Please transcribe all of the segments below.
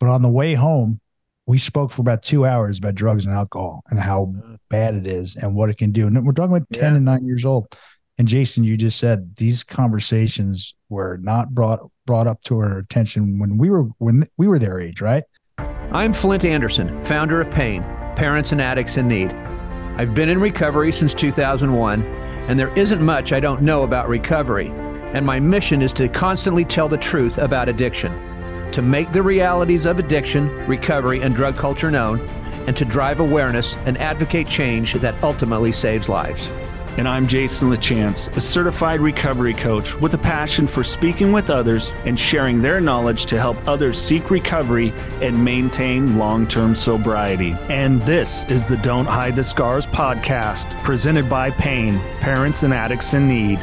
But on the way home, we spoke for about two hours about drugs and alcohol and how mm. bad it is and what it can do. And we're talking about 10 Yeah. and nine years old. And Jason, you just said these conversations were not brought brought up to our attention when we were when we were their age, right? I'm Flindt Andersen, founder of Pain, Parents and Addicts in Need. I've been in recovery since 2001, and there isn't much I don't know about recovery. And my mission is to constantly tell the truth about addiction, to make the realities of addiction, recovery, and drug culture known, and to drive awareness and advocate change that ultimately saves lives. And I'm Jason LaChance, a certified recovery coach with a passion for speaking with others and sharing their knowledge to help others seek recovery and maintain long term sobriety. And this is the Don't Hide the Scars podcast, presented by Pain, Parents and Addicts in Need.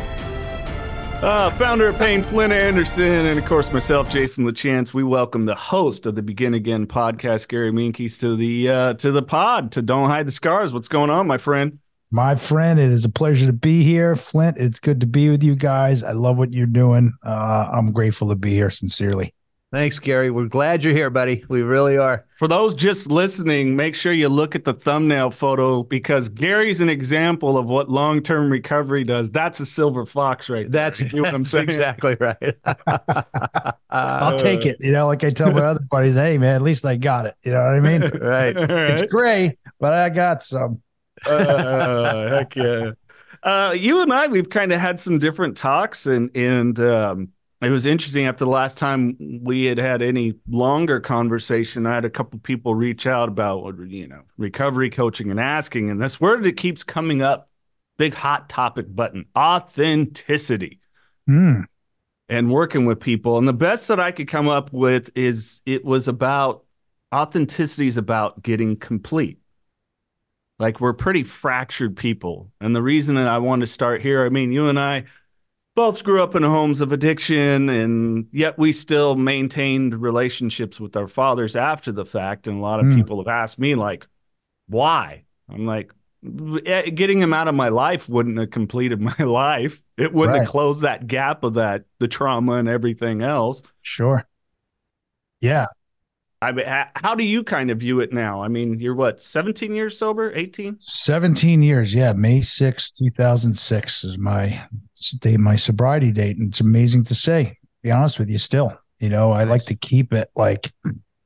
Uh, founder of Pain, Flindt Andersen, and of course myself, Jason LaChance. We welcome the host of the Begin Again podcast, Gary Menkes, to the uh, to the pod to Don't Hide the Scars. What's going on, my friend? My friend, it is a pleasure to be here. Flindt, it's good to be with you guys. I love what you're doing. Uh, I'm grateful to be here, sincerely. Thanks, Gary. We're glad you're here, buddy. We really are. For those just listening, make sure you look at the thumbnail photo because Gary's an example of what long term recovery does. That's a silver fox right there. That's, You know what I'm saying? exactly right. I'll take it. You know, like I tell my other buddies, hey man, at least I got it. You know what I mean? right. It's gray, but I got some. uh, heck yeah. Uh, you and I, we've kind of had some different talks, and and um, it was interesting. After the last time we had had any longer conversation, I had a couple people reach out about you know recovery coaching and asking, and this word that keeps coming up, big hot topic button, authenticity Hmm. and working with people. And the best that I could come up with is it was about authenticity is about getting complete. Like we're pretty fractured people. And the reason that I want to start here, I mean, you and I both grew up in homes of addiction, and yet we still maintained relationships with our fathers after the fact. And a lot of Mm. people have asked me, like, why? I'm like, eh, getting him out of my life wouldn't have completed my life. It wouldn't Right. have closed that gap of that, the trauma and everything else. Sure. Yeah. I mean, how do you kind of view it now? I mean, you're what, 17 years sober, 18? 17 years. Yeah. May 6th, 2006 is my date, my sobriety date. And it's amazing to say, to be honest with you, still, you know, I like to keep it like,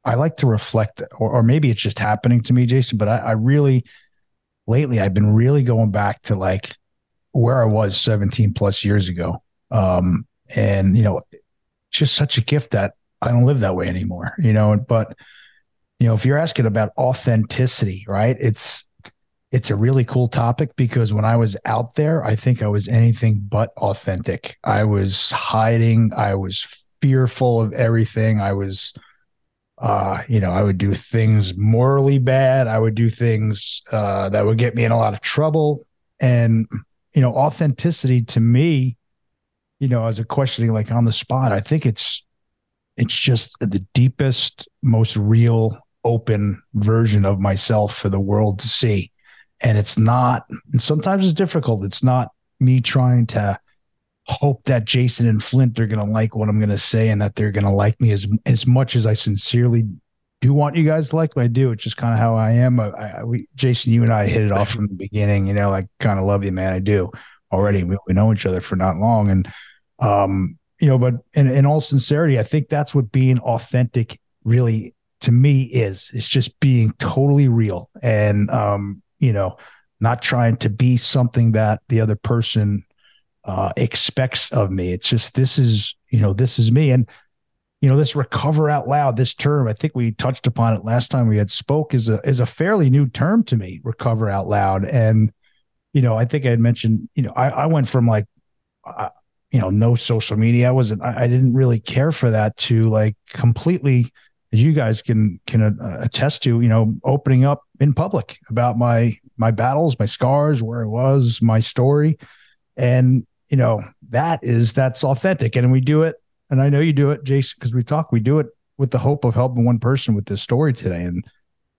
I like to reflect, or, or maybe it's just happening to me, Jason, but I, I really, lately, I've been really going back to like where I was 17 plus years ago. Um, and, you know, just such a gift that I don't live that way anymore, you know, but, you know, if you're asking about authenticity, right? It's, it's a really cool topic because when I was out there, I think I was anything but authentic. I was hiding. I was fearful of everything. I was, uh, you know, I would do things morally bad. I would do things uh, that would get me in a lot of trouble. And, you know, authenticity to me, you know, as a questioning like on the spot, I think it's, it's just the deepest, most real, open version of myself for the world to see and it's not and sometimes it's difficult. It's not me trying to hope that jason and flindt are going to like what i'm going to say and that they're going to like me as as much as i sincerely do want you guys to like me. i do. It's just kind of how i am. I, I, we, jason you and i hit it off from the beginning you know i kind of love you man. I do. Already we, we know each other for not long. And um you know but in, in all sincerity i think that's what being authentic really to me is. It's just being totally real. And um you know not trying to be something that the other person uh expects of me. It's just this is you know this is me. And you know this recover out loud this term i think we touched upon it last time we had spoke is a is a fairly new term to me recover out loud. And you know i think i had mentioned you know i, I went from like you know no social media. I wasn't I, I didn't really care for that to like completely as you guys can can uh, attest to, you know, opening up in public about my my battles, my scars, where I was, my story, and you know that is that's authentic, and we do it, and I know you do it, Jason, because we talk, we do it with the hope of helping one person with this story today, and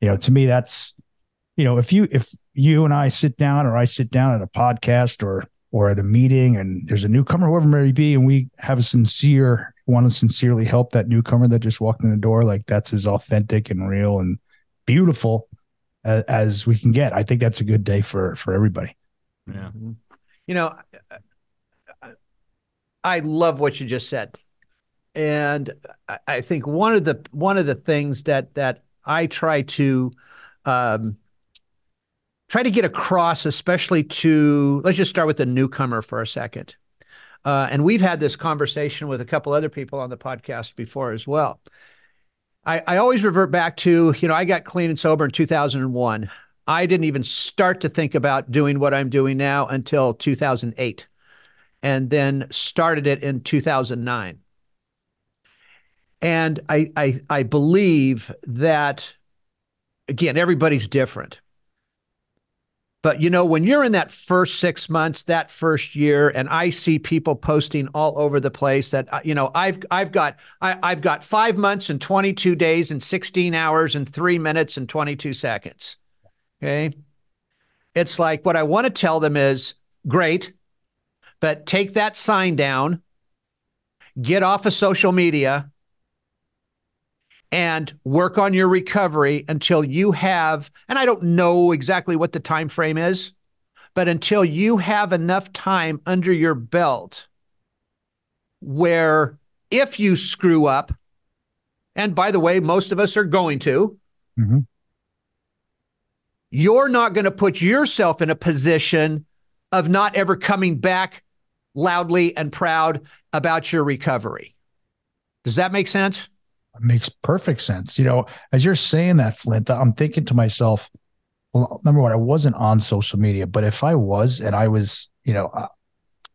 you know, to me, that's you know, if you if you and I sit down, or I sit down at a podcast, or or at a meeting and there's a newcomer, whoever it may be, and we have a sincere, want to sincerely help that newcomer that just walked in the door, like that's as authentic and real and beautiful as, as we can get. I think that's a good day for for everybody. Yeah. You know, I love what you just said. And I think one of the one of the things that that I try to um, try to get across, especially to let's just start with the newcomer for a second. Uh, and we've had this conversation with a couple other people on the podcast before as well. I, I always revert back to, you know, I got clean and sober in 2001. I didn't even start to think about doing what I'm doing now until 2008, and then started it in 2009. And I, I, I believe that, again, everybody's different. But you know, when you're in that first six months, that first year, and I see people posting all over the place that uh, you know, I've I've got I, I've got five months and 22 days and 16 hours and three minutes and 22 seconds. Okay, it's like what I want to tell them is great, but take that sign down, get off of social media, and work on your recovery until you have and I don't know exactly what the time frame is, but until you have enough time under your belt where if you screw up and by the way most of us are going to mm-hmm. you're not going to put yourself in a position of not ever coming back loudly and proud about your recovery. Does that make sense? Makes perfect sense. You know, as you're saying that, Flindt, I'm thinking to myself, well, number one, I wasn't on social media, but if I was and I was, you know,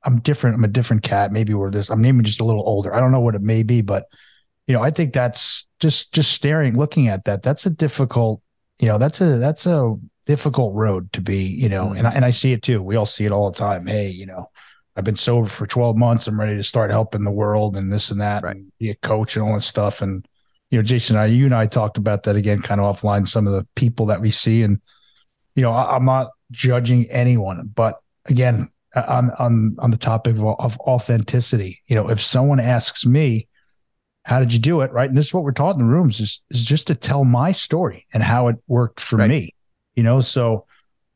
I'm different. I'm a different cat. Maybe we're this. I'm maybe just a little older. I don't know what it may be, but you know, I think that's just just staring, looking at that. That's a difficult, you know, that's a that's a difficult road to be, you know, mm-hmm. and I, and I see it too. We all see it all the time. Hey, you know, I've been sober for 12 months. I'm ready to start helping the world and this and that, right. and be a coach and all this stuff. And you know, Jason, I, you and I talked about that again, kind of offline. Some of the people that we see, and you know, I, am not judging anyone, but again, on on on the topic of, of authenticity, you know, if someone asks me, "How did you do it?" Right, and this is what we're taught in the rooms is is just to tell my story and how it worked for right. me. You know, so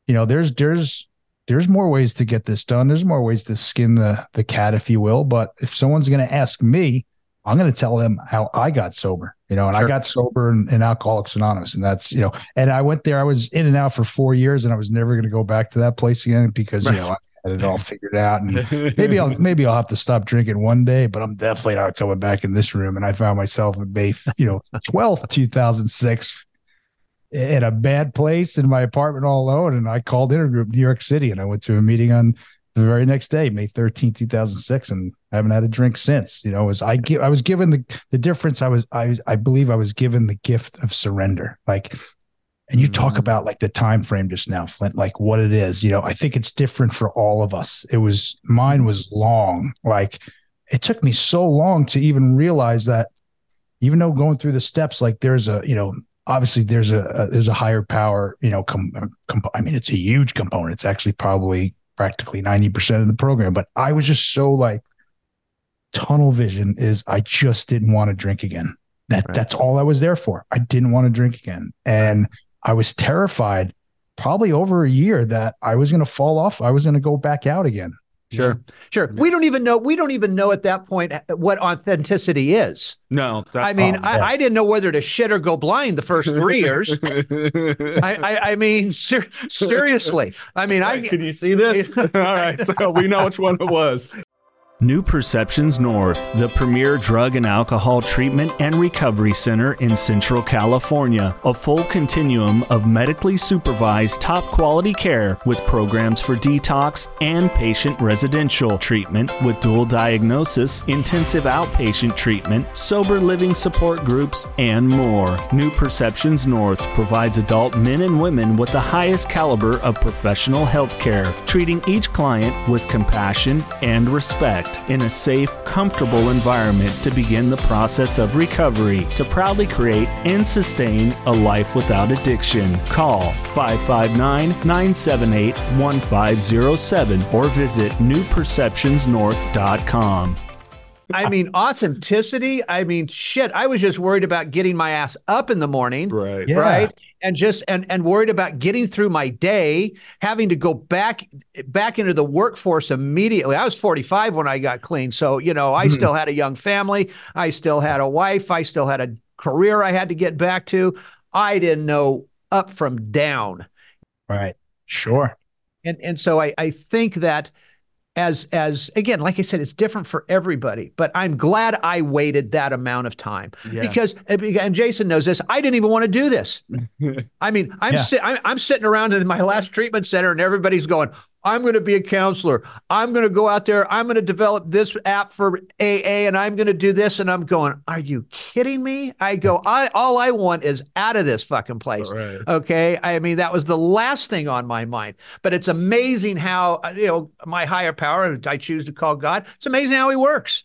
you know, there's there's there's more ways to get this done. There's more ways to skin the the cat, if you will. But if someone's going to ask me, I'm going to tell them how I got sober, you know, and sure. I got sober in, in, Alcoholics Anonymous. And that's, you know, and I went there, I was in and out for four years and I was never going to go back to that place again because, right. you know, I had it all figured out. And maybe I'll, maybe I'll have to stop drinking one day, but I'm definitely not coming back in this room. And I found myself in May, you know, 12th, 2006 in a bad place in my apartment all alone. And I called Intergroup New York City and I went to a meeting on the very next day, May 13, 2006, and I haven't had a drink since. You know, was I give I was given the the difference. I was I I believe I was given the gift of surrender. Like, and you mm-hmm. talk about like the time frame just now, Flindt, like what it is. You know, I think it's different for all of us. It was mine was long. Like, it took me so long to even realize that, even though going through the steps, like there's a you know obviously there's a, a, there's a higher power you know com, uh, com, i mean it's a huge component it's actually probably practically 90% of the program. But I was just so like tunnel vision is I just didn't want to drink again. That right. that's all I was there for. I didn't want to drink again. And I was terrified probably over a year that I was going to fall off. I was going to go back out again. Sure. Sure. We don't even know. We don't even know at that point what authenticity is. No. I mean, oh, I, I, didn't know whether to shit or go blind the first three years. I, I, I, mean, ser- seriously. I mean, I can you see this? All right. So we know which one it was. New Perceptions North, the premier drug and alcohol treatment and recovery center in Central California. A full continuum of medically supervised, top quality care with programs for detox and patient residential treatment with dual diagnosis, intensive outpatient treatment, sober living support groups, and more. New Perceptions North provides adult men and women with the highest caliber of professional health care, treating each client with compassion and respect. In a safe, comfortable environment to begin the process of recovery to proudly create and sustain a life without addiction. Call 559 978 1507 or visit newperceptionsnorth.com. I mean, authenticity. I mean, shit. I was just worried about getting my ass up in the morning. Right. Yeah. Right. And just and and worried about getting through my day, having to go back back into the workforce immediately. I was 45 when I got clean. So, you know, I Mhm. still had a young family. I still had a wife. I still had a career I had to get back to. I didn't know up from down. Right. Sure. And and so I, I think that as as again, like I said, it's different for everybody. But I'm glad I waited that amount of time Yeah. because eh, and Jason knows this. I didn't even want to do this. I mean, I'm Yeah. si- I'm, I'm sitting around in my last treatment center, and everybody's going. I'm going to be a counselor. I'm going to go out there. I'm going to develop this app for AA, and I'm going to do this. And I'm going. Are you kidding me? I go. I all I want is out of this fucking place. Right. Okay. I mean, that was the last thing on my mind. But it's amazing how, uh, you know, my higher power, I choose to call God, it's amazing how he works.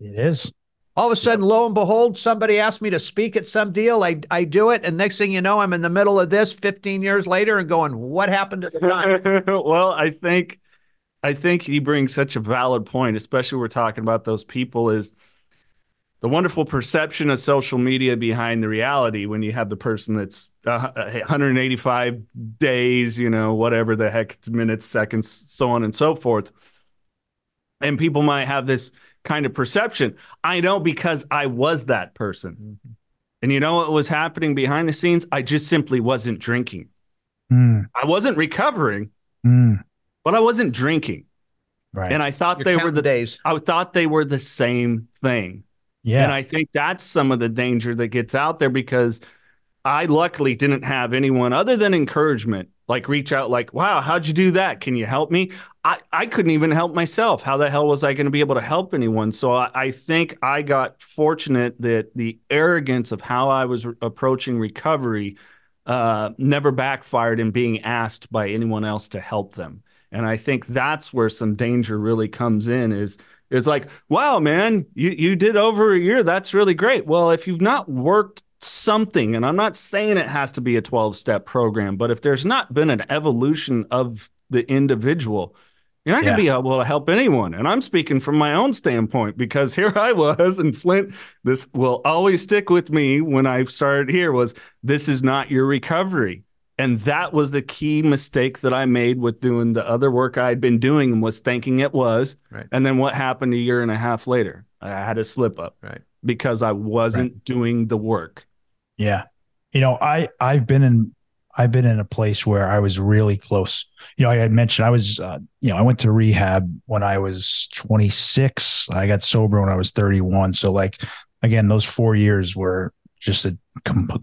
It is. All of a sudden, lo and behold, somebody asked me to speak at some deal. I, I do it. And next thing you know, I'm in the middle of this 15 years later and going, what happened to the time? well, I think I think he brings such a valid point, especially we're talking about those people is the wonderful perception of social media behind the reality when you have the person that's uh, 185 days, you know, whatever the heck, minutes, seconds, so on and so forth. And people might have this kind of perception. I know because I was that person. And you know what was happening behind the scenes? I just simply wasn't drinking. Mm, I wasn't recovering, mm, but I wasn't drinking. right. And I thought You're they were the days. I thought they were the same thing. yeah. And I think that's some of the danger that gets out there because I luckily didn't have anyone other than encouragement, like reach out, like, wow, how'd you do that? Can you help me? I, I couldn't even help myself. How the hell was I going to be able to help anyone? So I, I think I got fortunate that the arrogance of how I was re- approaching recovery uh, never backfired in being asked by anyone else to help them. And I think that's where some danger really comes in is is like, wow, man, you, you did over a year. That's really great. Well, if you've not worked something, and I'm not saying it has to be a 12 step program, but if there's not been an evolution of the individual, you're not going to be able to help anyone. And I'm speaking from my own standpoint because here I was in Flint. This will always stick with me when I started here was this is not your recovery. And that was the key mistake that I made with doing the other work I'd been doing and was thinking it was. Right. And then what happened a year and a half later? I had a slip up. Right. Because I wasn't doing the work. Yeah. You know, I I've been in I've been in a place where I was really close. You know, I had mentioned I was uh, you know, I went to rehab when I was 26. I got sober when I was 31. So like again, those 4 years were just a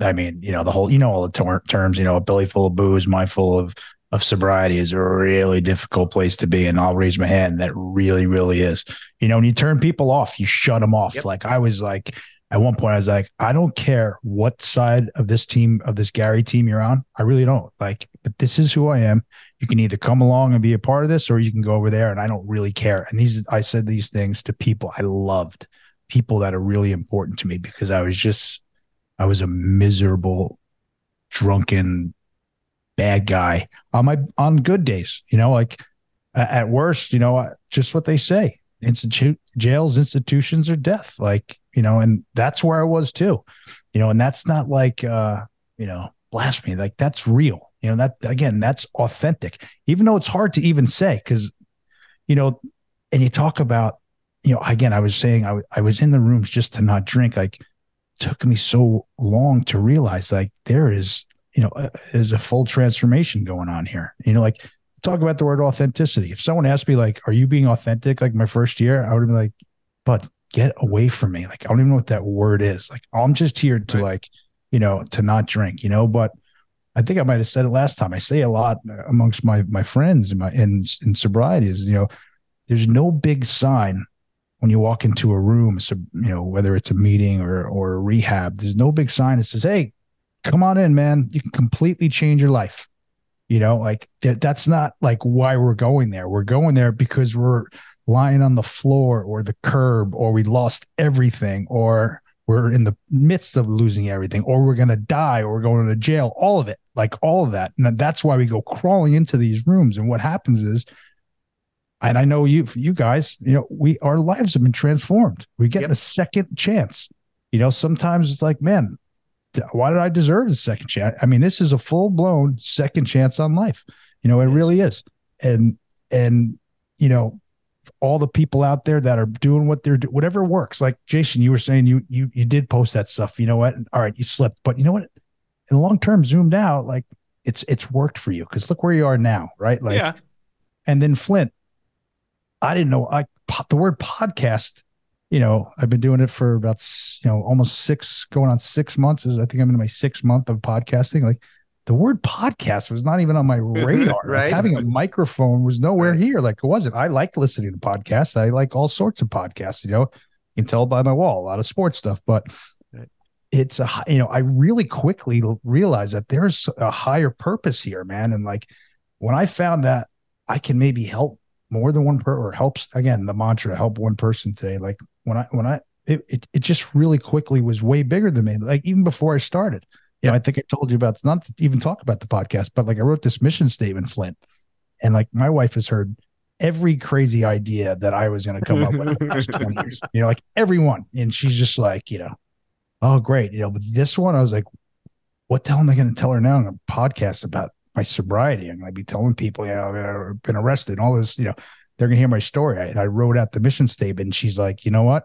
I mean, you know, the whole you know all the ter- terms, you know, a belly full of booze, mind full of of sobriety is a really difficult place to be and I'll raise my hand that really really is. You know, when you turn people off, you shut them off. Yep. Like I was like at one point I was like, I don't care what side of this team of this Gary team you're on. I really don't. Like, but this is who I am. You can either come along and be a part of this or you can go over there and I don't really care. And these I said these things to people I loved, people that are really important to me because I was just I was a miserable drunken bad guy on my on good days, you know, like at worst, you know, just what they say. Institute jails, institutions are death. Like, you know, and that's where I was too. You know, and that's not like uh, you know, blasphemy. Like that's real. You know, that again, that's authentic. Even though it's hard to even say, because you know, and you talk about, you know, again, I was saying I, I was in the rooms just to not drink. Like, took me so long to realize like there is, you know, is a full transformation going on here. You know, like talk about the word authenticity. If someone asked me like, "Are you being authentic?" Like my first year, I would be like, "But get away from me!" Like I don't even know what that word is. Like I'm just here to Right. like, you know, to not drink. You know, but I think I might have said it last time. I say a lot uh, amongst my my friends in my in in sobriety is you know, there's no big sign when you walk into a room. So you know whether it's a meeting or or a rehab, there's no big sign that says, "Hey, come on in, man. You can completely change your life." You know, like that, that's not like why we're going there. We're going there because we're lying on the floor or the curb, or we lost everything, or we're in the midst of losing everything, or we're going to die, or we're going to jail, all of it, like all of that. And that's why we go crawling into these rooms. And what happens is, and I know you, you guys, you know, we, our lives have been transformed. We get yep. a second chance. You know, sometimes it's like, man, why did I deserve a second chance? I mean, this is a full blown second chance on life. You know, it really is. And, and, you know, all the people out there that are doing what they're doing, whatever works. Like Jason, you were saying you you you did post that stuff. You know what? All right, you slipped, but you know what? In the long term, zoomed out, like it's it's worked for you because look where you are now, right? Like, yeah. And then Flindt, I didn't know I the word podcast. You know, I've been doing it for about you know almost six, going on six months. Is I think I'm in my sixth month of podcasting. Like the word podcast was not even on my radar. right. Like having a microphone was nowhere here. Like it wasn't. I like listening to podcasts. I like all sorts of podcasts. You know, you can tell by my wall, a lot of sports stuff, but it's a, you know, I really quickly realized that there's a higher purpose here, man. And like when I found that I can maybe help more than one per or helps again, the mantra help one person today. Like when I, when I, it, it, it just really quickly was way bigger than me. Like even before I started, you know, I think I told you about it's not to even talk about the podcast, but like I wrote this mission statement, Flindt, and like my wife has heard every crazy idea that I was going to come up with the past 20 years, you know, like everyone. And she's just like, you know, oh, great. You know, but this one, I was like, what the hell am I going to tell her now on a podcast about my sobriety? I'm going to be telling people, you know, I've been arrested and all this, you know, they're going to hear my story. I, I wrote out the mission statement and she's like, you know what?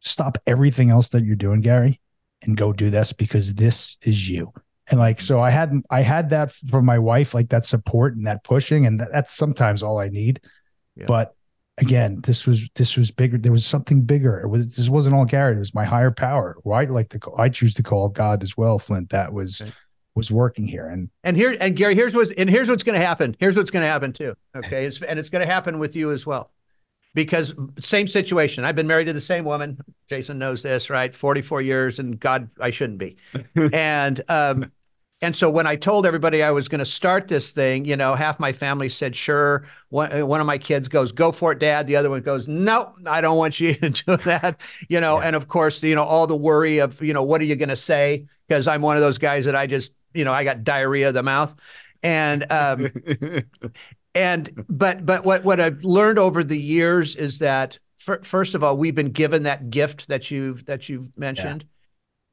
Stop everything else that you're doing, Gary and go do this because this is you and like so i hadn't, i had that from my wife like that support and that pushing and that, that's sometimes all i need yeah. but again this was this was bigger there was something bigger it was this wasn't all gary it was my higher power Right? like the i choose to call god as well flindt that was okay. Was working here and and here and gary here's what's and here's what's going to happen here's what's going to happen too okay it's, and it's going to happen with you as well because same situation. I've been married to the same woman. Jason knows this, right? 44 years, and God, I shouldn't be. and um, and so when I told everybody I was going to start this thing, you know, half my family said, "Sure." One, one of my kids goes, "Go for it, Dad." The other one goes, "No, I don't want you to do that." You know, yeah. and of course, you know, all the worry of, you know, what are you going to say? Because I'm one of those guys that I just, you know, I got diarrhea of the mouth and um, and but but what what I've learned over the years is that first of all, we've been given that gift that you've that you've mentioned. Yeah.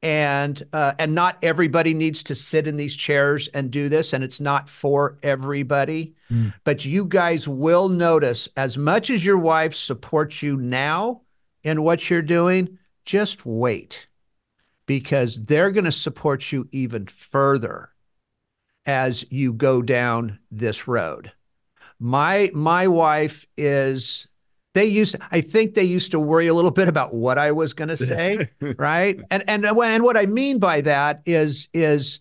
And uh, and not everybody needs to sit in these chairs and do this, and it's not for everybody. Mm. But you guys will notice, as much as your wife supports you now in what you're doing, just wait, because they're going to support you even further as you go down this road. My my wife is they used I think they used to worry a little bit about what I was going to say, right? And and and what I mean by that is is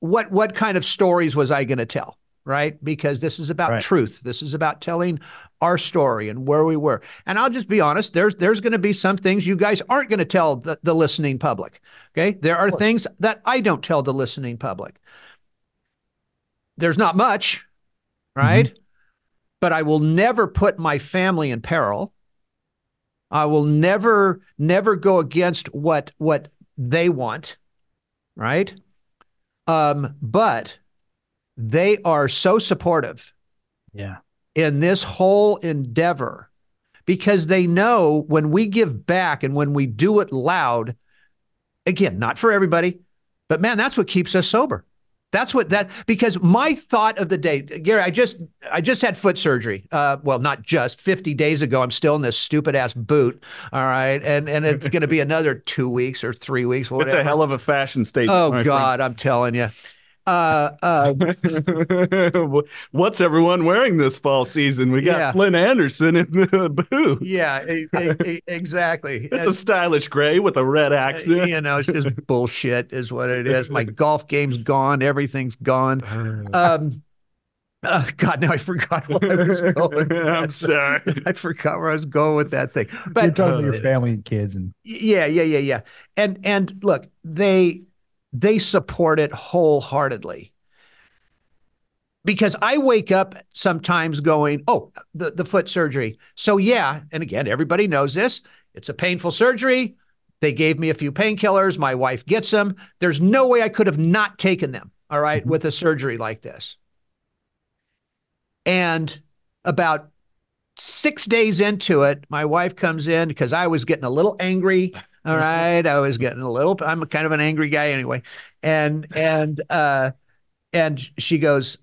what what kind of stories was I going to tell, right? Because this is about right. truth. This is about telling our story and where we were. And I'll just be honest, there's there's going to be some things you guys aren't going to tell the, the listening public. Okay? There are things that I don't tell the listening public. There's not much, right? Mm-hmm but I will never put my family in peril. I will never, never go against what what they want, right? Um, but they are so supportive, yeah, in this whole endeavor because they know when we give back and when we do it loud, again, not for everybody, but man, that's what keeps us sober. That's what that because my thought of the day, Gary, I just I just had foot surgery. Uh, well, not just 50 days ago. I'm still in this stupid ass boot. All right, and and it's going to be another two weeks or three weeks. Whatever. It's a hell of a fashion statement. Oh God, friend. I'm telling you. Uh, uh, What's everyone wearing this fall season? We got yeah. Flindt Andersen in the boot. Yeah, e- e- exactly. it's a stylish gray with a red accent. You know, it's just bullshit, is what it is. My golf game's gone. Everything's gone. Um, uh, God, now I forgot where I was going. I'm sorry. I forgot where I was going with that thing. But you're talking uh, about your family and kids, and yeah, yeah, yeah, yeah. And and look, they they support it wholeheartedly. because I wake up sometimes going, oh, the, the foot surgery. So, yeah. And again, everybody knows this. It's a painful surgery. They gave me a few painkillers. My wife gets them. There's no way I could have not taken them, all right, mm-hmm. with a surgery like this. And about six days into it, my wife comes in because I was getting a little angry. All right. I was getting a little, I'm kind of an angry guy anyway. And, and, uh, and she goes,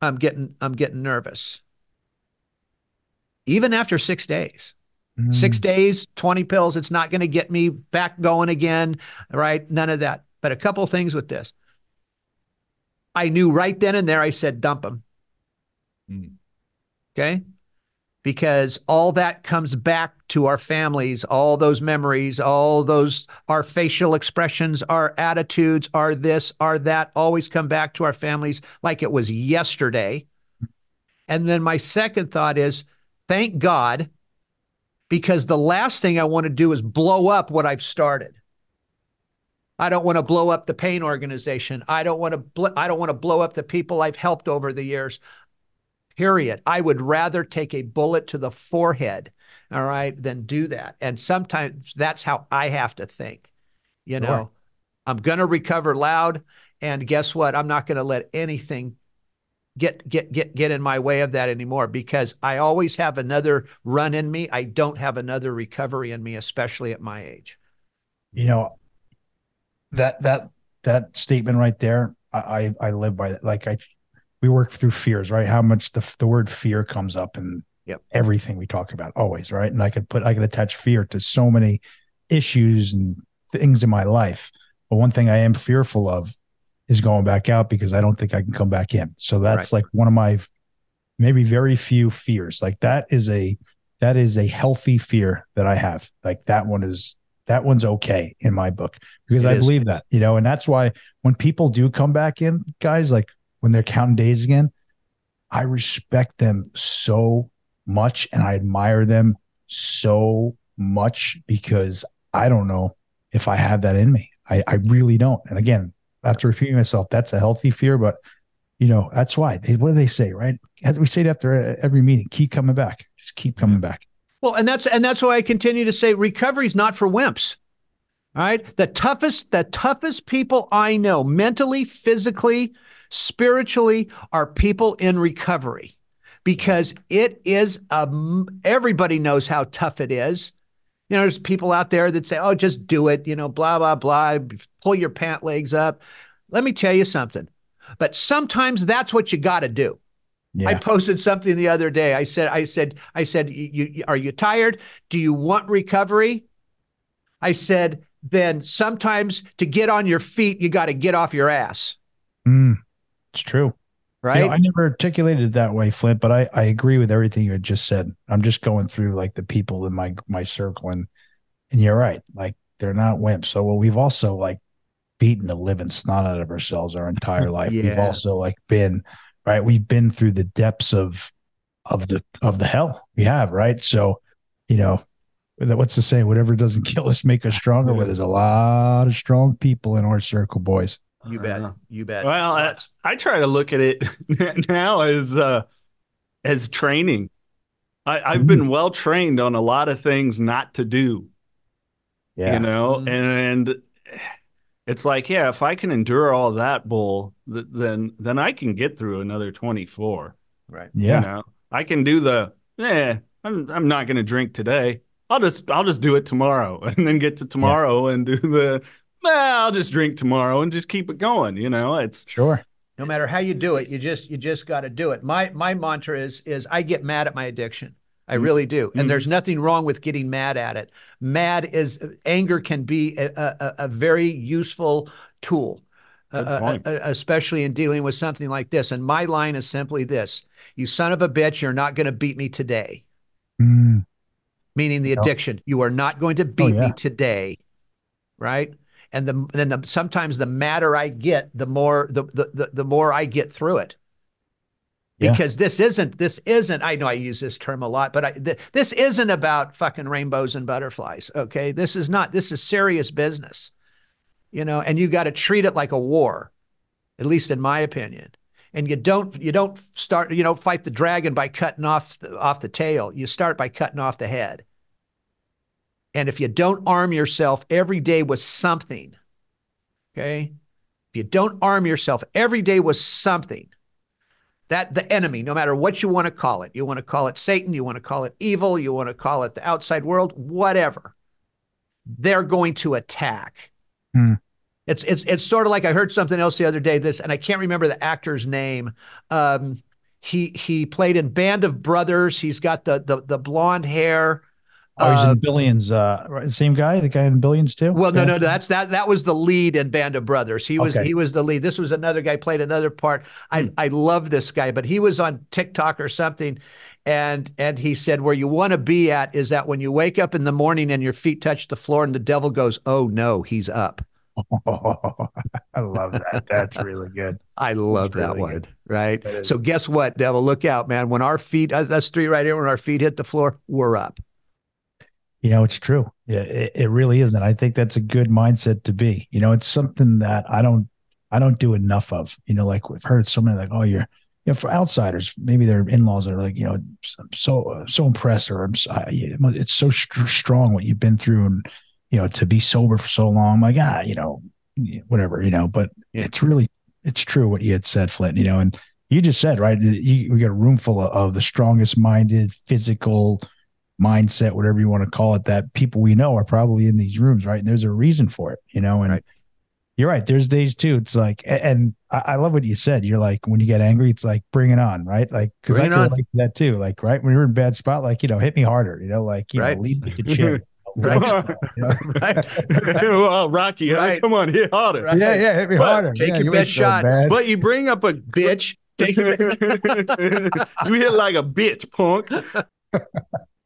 I'm getting I'm getting nervous. Even after six days. Mm. Six days, 20 pills, it's not going to get me back going again, right? None of that. But a couple things with this. I knew right then and there, I said, dump them. Mm. Okay because all that comes back to our families, all those memories, all those, our facial expressions, our attitudes, our this, our that, always come back to our families like it was yesterday. And then my second thought is thank God, because the last thing I want to do is blow up what I've started. I don't want to blow up the pain organization. I don't want to bl- I don't want to blow up the people I've helped over the years period. I would rather take a bullet to the forehead, all right, than do that. And sometimes that's how I have to think. You know. I'm going to recover loud. And guess what? I'm not going to let anything get get get get in my way of that anymore because I always have another run in me. I don't have another recovery in me, especially at my age. You know, that that that statement right there, I I live by that. Like I we work through fears, right? How much the the word fear comes up in yep. everything we talk about, always, right? And I could put I could attach fear to so many issues and things in my life. But one thing I am fearful of is going back out because I don't think I can come back in. So that's right. like one of my maybe very few fears. Like that is a that is a healthy fear that I have. Like that one is that one's okay in my book because it I is. believe that, you know, and that's why when people do come back in, guys, like when they're counting days again, I respect them so much and I admire them so much because I don't know if I have that in me. I, I really don't. And again, after repeating myself, that's a healthy fear, but you know, that's why they, what do they say, right? As we say it after every meeting, keep coming back, just keep coming back. Well, and that's, and that's why I continue to say recovery is not for wimps. All right. The toughest, the toughest people I know mentally, physically, spiritually are people in recovery because it is um, everybody knows how tough it is you know there's people out there that say oh just do it you know blah blah blah pull your pant legs up let me tell you something but sometimes that's what you got to do yeah. I posted something the other day. I said, I said, I said, you, you, are you tired? Do you want recovery? I said, then sometimes to get on your feet, you got to get off your ass. Mm. It's true. Right. You know, I never articulated it that way, Flindt, but I, I agree with everything you had just said. I'm just going through like the people in my my circle and and you're right. Like they're not wimps. So well, we've also like beaten the living snot out of ourselves our entire life. Yeah. We've also like been right. We've been through the depths of of the of the hell we have, right? So, you know, what's the saying? Whatever doesn't kill us, make us stronger. Where there's a lot of strong people in our circle, boys. You bet. You bet. Well, I, I, try to look at it now as uh, as training. I, have been mm-hmm. well trained on a lot of things not to do. Yeah. You know, mm-hmm. and it's like, yeah, if I can endure all that bull, th- then then I can get through another 24. Right. Yeah. You know, I can do the, yeah, I'm I'm not going to drink today. I'll just I'll just do it tomorrow and then get to tomorrow yeah. and do the well, I'll just drink tomorrow and just keep it going. You know, it's sure. No matter how you do it, you just you just got to do it. My my mantra is is I get mad at my addiction. I mm-hmm. really do. And mm-hmm. there's nothing wrong with getting mad at it. Mad is anger can be a, a, a very useful tool, uh, especially in dealing with something like this. And my line is simply this You son of a bitch, you're not going to beat me today. Mm. Meaning the addiction. You are not going to oh, beat oh, yeah. me today. Right? And the then the, sometimes the madder I get, the more the, the the more I get through it. Yeah. Because this isn't this isn't I know I use this term a lot, but I, th- this isn't about fucking rainbows and butterflies. Okay, this is not. This is serious business, you know. And you got to treat it like a war, at least in my opinion. and you don't you don't start you know fight the dragon by cutting off the, off the tail you start by cutting off the head and if you don't arm yourself every day with something okay if you don't arm yourself every day with something that the enemy no matter what you want to call it you want to call it satan you want to call it evil you want to call it the outside world whatever they're going to attack Hmm. it's it's it's sort of like I heard something else the other day. This and I can't remember the actor's name. Um, he he played in Band of Brothers. He's got the the the blonde hair. Oh, he's Uh, in Billions. Uh, right, same guy, the guy in Billions too. well, no, Yeah. no, that's that. That was the lead in Band of Brothers. He was Okay. he was the lead. This was another guy played another part. I I love this guy, but he was on TikTok or something, and and he said where you want to be at is that when you wake up in the morning and your feet touch the floor and the devil goes, oh no, he's up. Oh, I love that. That's really good. I love that one. good. Right. That. So guess what, Devil? Look out, man. When our feet, us three right here, when our feet hit the floor, we're up. You know, it's true. Yeah, it, it really is, and I think that's a good mindset to be. You know, it's something that I don't, I don't do enough of. You know, like we've heard so many like, oh, you're, you know, for outsiders, maybe their in-laws are like, you know, I'm so uh, so impressed, or I'm, it's so str- strong what you've been through, and you know, to be sober for so long. I'm like, ah, you know, whatever, you know. But Yeah. it's really, it's true what you had said, Flindt. You know, and you just said right. You, we got a room full of, of the strongest minded, physical mindset, whatever you want to call it, that people we know are probably in these rooms, right? And there's a reason for it, you know. And Right. you're right. There's days too. It's like, and I, I love what you said. You're like, when you get angry, it's like, bring it on, right? Like, because I Bring it feel like that too. Like, right when you're in a bad spot, like, you know, hit me harder, you know, like, you Right. know, lead me to chair. Right. You? Right. well, Rocky. Right. come on, hit harder. Right. Yeah, yeah, hit me But harder. take Yeah, your you best ain't so shot. But you bring up a Bitch. Take it. you hit like a bitch, punk.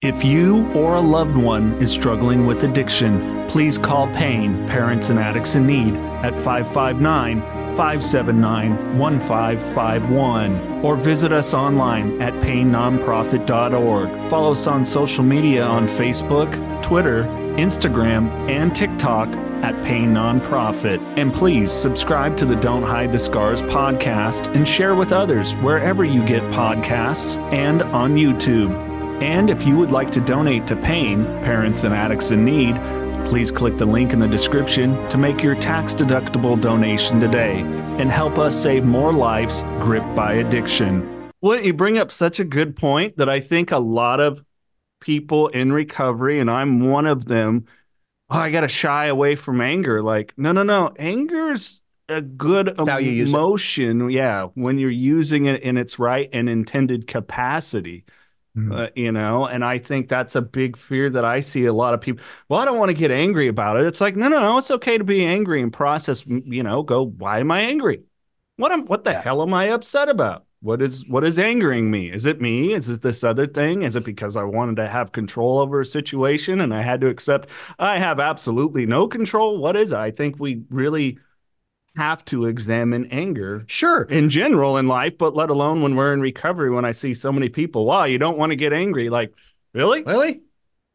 If you or a loved one is struggling with addiction, please call PAIN, Parents and Addicts in Need, at 559 579 1551 or visit us online at painnonprofit.org. Follow us on social media on Facebook, Twitter, Instagram, and TikTok at Pain Nonprofit. And please subscribe to the Don't Hide the Scars podcast and share with others wherever you get podcasts and on YouTube. And if you would like to donate to PAIN, Parents and Addicts in Need, please click the link in the description to make your tax deductible donation today and help us save more lives gripped by addiction. Well, you bring up such a good point that I think a lot of people in recovery, and I'm one of them, oh, I got to shy away from anger. Like, no, no, no. Anger's a good how you use it. emotion. Yeah. When you're using it in its right and intended capacity. Uh, you know and i think that's a big fear that i see a lot of people well i don't want to get angry about it. It's like no no no it's okay to be angry and process you know go why am i angry? What am what the Yeah. hell am i upset about? What is what is angering me? Is it me? Is it this other thing? Is it because i wanted to have control over a situation and i had to accept i have absolutely no control. What is it? I think we really have to examine anger Sure. in general in life, but let alone when we're in recovery. When I see so many people, wow, you don't want to get angry. Like, really? Really?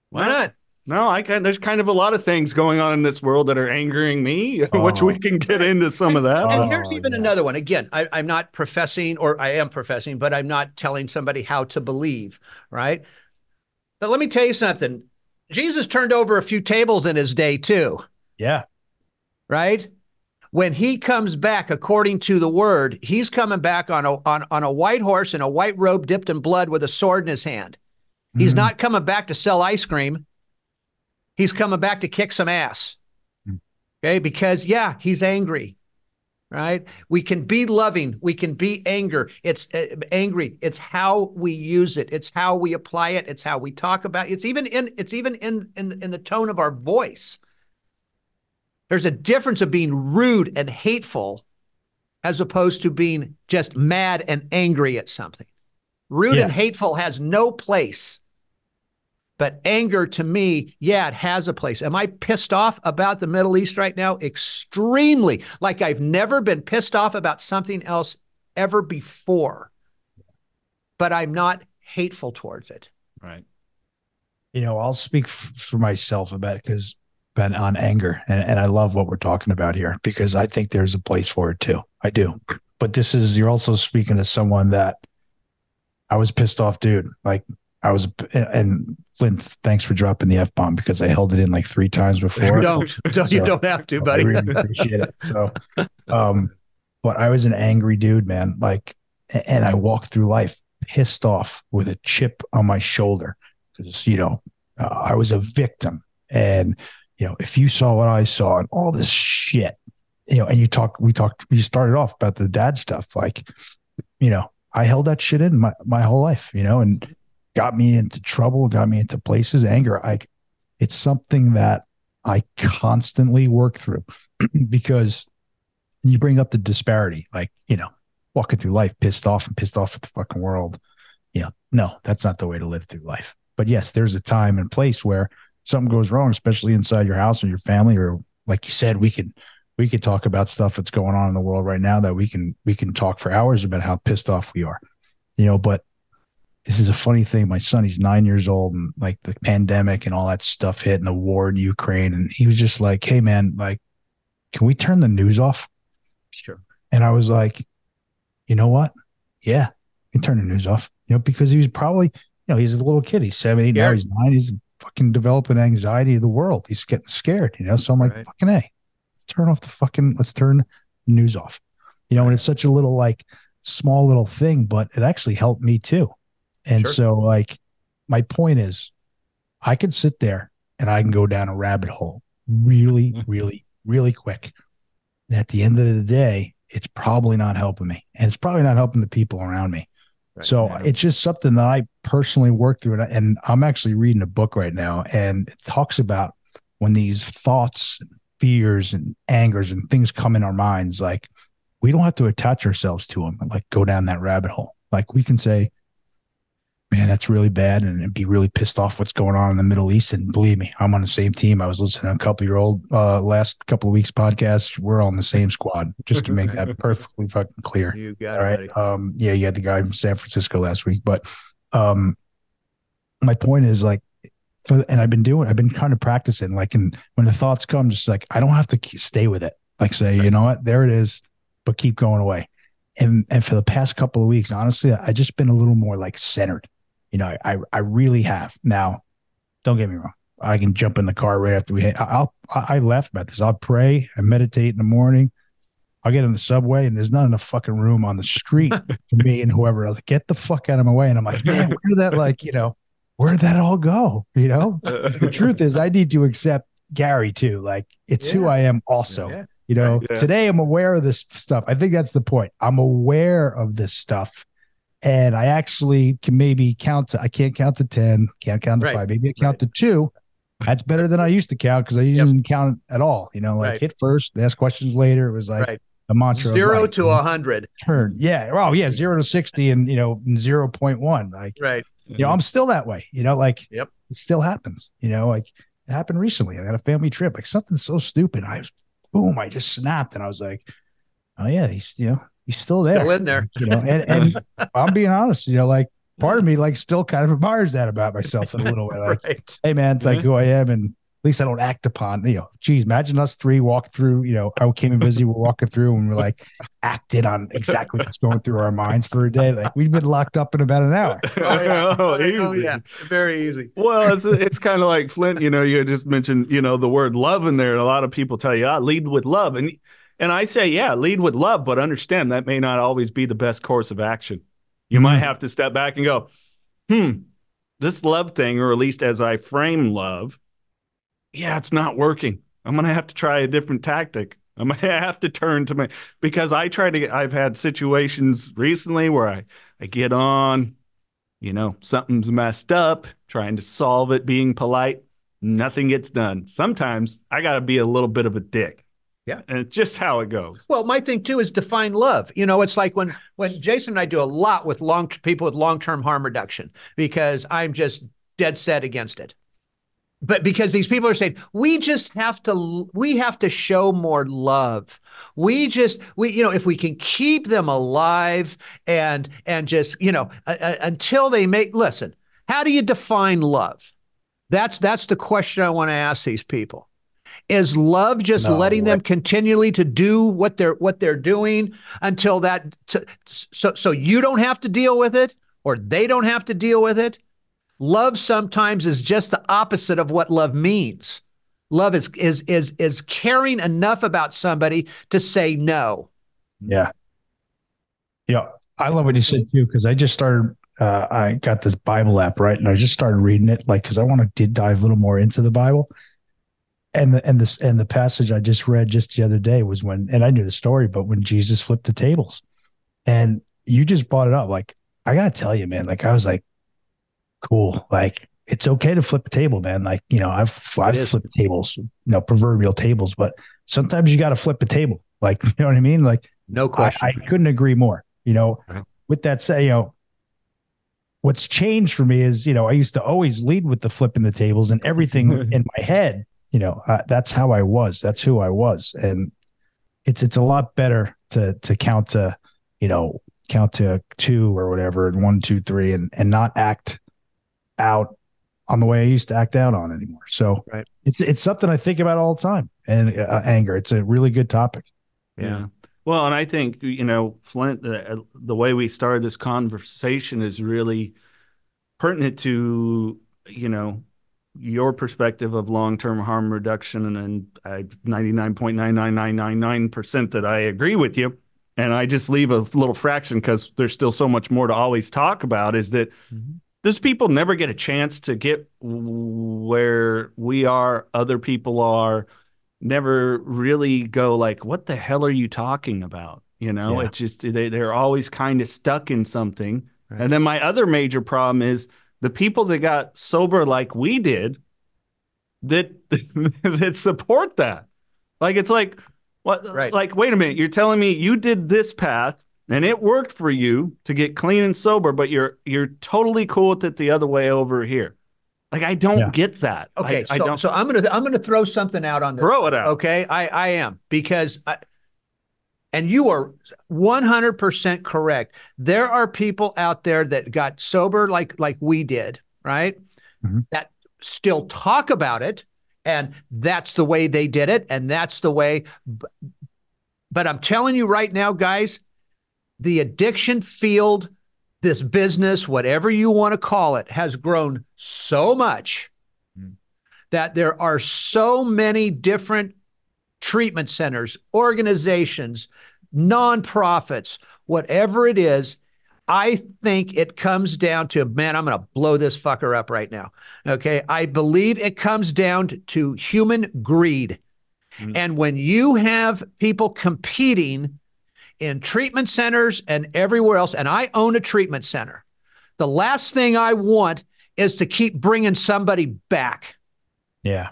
Why Well, not? No, I can. There's kind of a lot of things going on in this world that are angering me, which Oh. we can get into some of that. And here's even yeah. another one. Again, I, I'm not professing, or I am professing, but I'm not telling somebody how to believe, right? But let me tell you something. Jesus turned over a few tables in his day too, yeah. right? When he comes back, according to the word, he's coming back on a on, on a white horse in a white robe dipped in blood with a sword in his hand. He's Mhm. not coming back to sell ice cream. He's coming back to kick some ass. Okay, because yeah, he's angry. Right? We can be loving, we can be anger. It's uh, angry. It's how we use it. It's how we apply it. It's how we talk about it. It's even in it's even in in in the tone of our voice. There's a difference of being rude and hateful as opposed to being just mad and angry at something. Rude Yeah. and hateful has no place. But anger to me, yeah, it has a place. Am I pissed off about the Middle East right now? Extremely. Like I've never been pissed off about something else ever before. But I'm not hateful towards it. Right. you know, I'll speak f- for myself about it because been on anger, and, and I love what we're talking about here because I think there's a place for it too. I do. but this is you're also speaking to someone that I was pissed off, dude. Like I was, and Flindt, thanks for dropping the f bomb because I held it in like three times before. Don't, don't so, you don't have to, buddy. I really appreciate it. So, um, but I was an angry dude, man. Like, and I walked through life pissed off with a chip on my shoulder because you know uh, I was a victim, and you know if you saw what I saw and all this shit, you know, and you talk, we talked, we started off about the dad stuff, like, you know, I held that shit in my my whole life, you know, and got me into trouble, got me into places, anger. I, it's something that I constantly work through because you bring up the disparity, like, you know, walking through life pissed off and pissed off at the fucking world. You know, no, that's not the way to live through life. But yes, there's a time and place where something goes wrong, especially inside your house or your family, or like you said, we could we could talk about stuff that's going on in the world right now that we can we can talk for hours about how pissed off we are. You know, but this is a funny thing. My son, he's nine years old, and like the pandemic and all that stuff hit, and the war in Ukraine, and he was just like, "Hey, man, like, can we turn the news off?" Sure. And I was like, "You know what? Yeah, you can turn the news off." You know, because he was probably, you know, he's a little kid. He's seven, eight, yeah. now he's nine. He's fucking developing anxiety of the world. He's getting scared. You know, so I'm like, right. "Fucking a, turn off the fucking. Let's turn news off." You know, right. and it's such a little like small little thing, but it actually helped me too and sure. so, like, my point is, I can sit there and I can go down a rabbit hole really, mm-hmm. really, really quick. And at the end of the day, it's probably not helping me. And it's probably not helping the people around me. Right. So yeah. it's just something that I personally work through. And, and I'm actually reading a book right now, and it talks about when these thoughts, fears, and angers and things come in our minds, like we don't have to attach ourselves to them and like go down that rabbit hole. Like we can say, man, that's really bad, and, be really pissed off what's going on in the Middle East. And believe me, I'm on the same team. I was listening to a couple year old uh, last couple of weeks podcast. We're all on the same squad, just to make that perfectly fucking clear. You got All right. It, um, yeah, you had the guy from San Francisco last week, but um, my point is like, for, and I've been doing, I've been kind of practicing. Like, and when the thoughts come, just like I don't have to stay with it. Like, say, you know what, there it is, but keep going away. And and for the past couple of weeks, honestly, I just been a little more like centered you know, I I really have. Now, don't get me wrong. I can jump in the car right after we hit. I'll I left about this. I'll pray and meditate in the morning. I'll get in the subway and there's not enough fucking room on the street for me and whoever else. Get the fuck out of my way. And I'm like, man, where did that like, you know, where did that all go? You know? the truth is I need to accept Gary too. Like it's yeah. who I am also. Yeah. You know, yeah. today I'm aware of this stuff. I think that's the point. I'm aware of this stuff and I actually can maybe count to I can't count to 10, can't count to right. five, maybe I count right. to two. That's better than I used to count because I yep. didn't count at all. You know, like right. hit first, ask questions later. It was like right. a mantra. Zero to a hundred. Turn. Yeah. Oh, yeah. Zero to 60 and, you know, 0.1. Like, right. You know, I'm still that way. You know, like, yep. it still happens. You know, like it happened recently. I had a family trip, like something so stupid. I was, boom, I just snapped and I was like, oh, yeah, he's, you know, he's still there. Still in there. You know, and, and I'm being honest, you know, like part of me like still kind of admires that about myself in a little way. Like, right. hey man, it's like who I am and at least I don't act upon, you know, geez, imagine us three walk through, you know, I came and visited, we're walking through and we're like acted on exactly what's going through our minds for a day. Like we've been locked up in about an hour. Oh, yeah. oh, oh yeah. Very easy. Well, it's, it's kind of like Flindt, you know, you just mentioned, you know, the word love in there. And a lot of people tell you, I ah, lead with love. And and I say, yeah, lead with love, but understand that may not always be the best course of action. You mm-hmm. might have to step back and go, hmm, this love thing, or at least as I frame love, yeah, it's not working. I'm going to have to try a different tactic. I'm going to have to turn to my, because I try to, I've had situations recently where I, I get on, you know, something's messed up, trying to solve it, being polite, nothing gets done. Sometimes I got to be a little bit of a dick. Yeah. And it's just how it goes. Well, my thing too is define love. You know, it's like when when Jason and I do a lot with long people with long-term harm reduction because I'm just dead set against it. But because these people are saying we just have to we have to show more love. We just we you know if we can keep them alive and and just you know uh, uh, until they make listen, how do you define love? That's that's the question I want to ask these people Is love just No, letting them continually to do what they're what they're doing until that so so so you don't have to deal with it or they don't have to deal with it? Love sometimes is just the opposite of what love means. Love is is is is caring enough about somebody to say no. Yeah. Yeah. I love what you said too, because I just started, uh, I got this Bible app, right? And I just started reading it, like, because I want to dive a little more into the Bible. And the, and this, and the passage I just read just the other day was when, and I knew the story, but when Jesus flipped the tables and you just brought it up, like, I got to tell you, man, like, I was like, cool. Like, it's okay to flip the table, man. Like, you know, I've, I've flipped tables, you know, proverbial tables, but sometimes you got to flip a table. Like, you know what I mean? Like, No I, question. I couldn't agree more. You know, Right. with that say, you know, what's changed for me is, you know, I used to always lead with the flipping the tables and everything in my head. You know, uh, that's how I was. That's who I was, and it's it's a lot better to to count to, you know, count to two or whatever, and one, two, three, and and not act out on the way I used to act out on anymore. So Right. it's it's something I think about all the time. And uh, anger, it's a really good topic. yeah. Well, and I think you know, Flindt, the, the way we started this conversation is really pertinent to you know your perspective of long-term harm reduction, and, and I ninety-nine point nine nine nine nine nine percent that I agree with you. And I just leave a little fraction because there's still so much more to always talk about. Is that mm-hmm. those people never get a chance to get where we are, other people are never really go like what the hell are you talking about you know Yeah. it's just they, they're always kind of stuck in something Right. and then my other major problem is the people that got sober like we did that that support that like it's like what Right. like wait a minute you're telling me you did this path and it worked for you to get clean and sober but you're you're totally cool with it the other way over here like i don't Yeah. get that Okay, I, so, don't so I'm gonna I'm gonna throw something out on this. throw it out Okay, I I am because I, and you are 100% correct. There are people out there that got sober like like we did, right? Mhm. That still talk about it and that's the way they did it and that's the way but I'm telling you right now guys, the addiction field, this business, whatever you want to call it, has grown so much that there are so many different treatment centers, organizations, nonprofits, whatever it is. I think it comes down to, man, I'm going to blow this fucker up right now. Okay. I believe it comes down to, human greed. Mm. And when you have people competing in treatment centers and everywhere else, and I own a treatment center, the last thing I want is to keep bringing somebody back Yeah.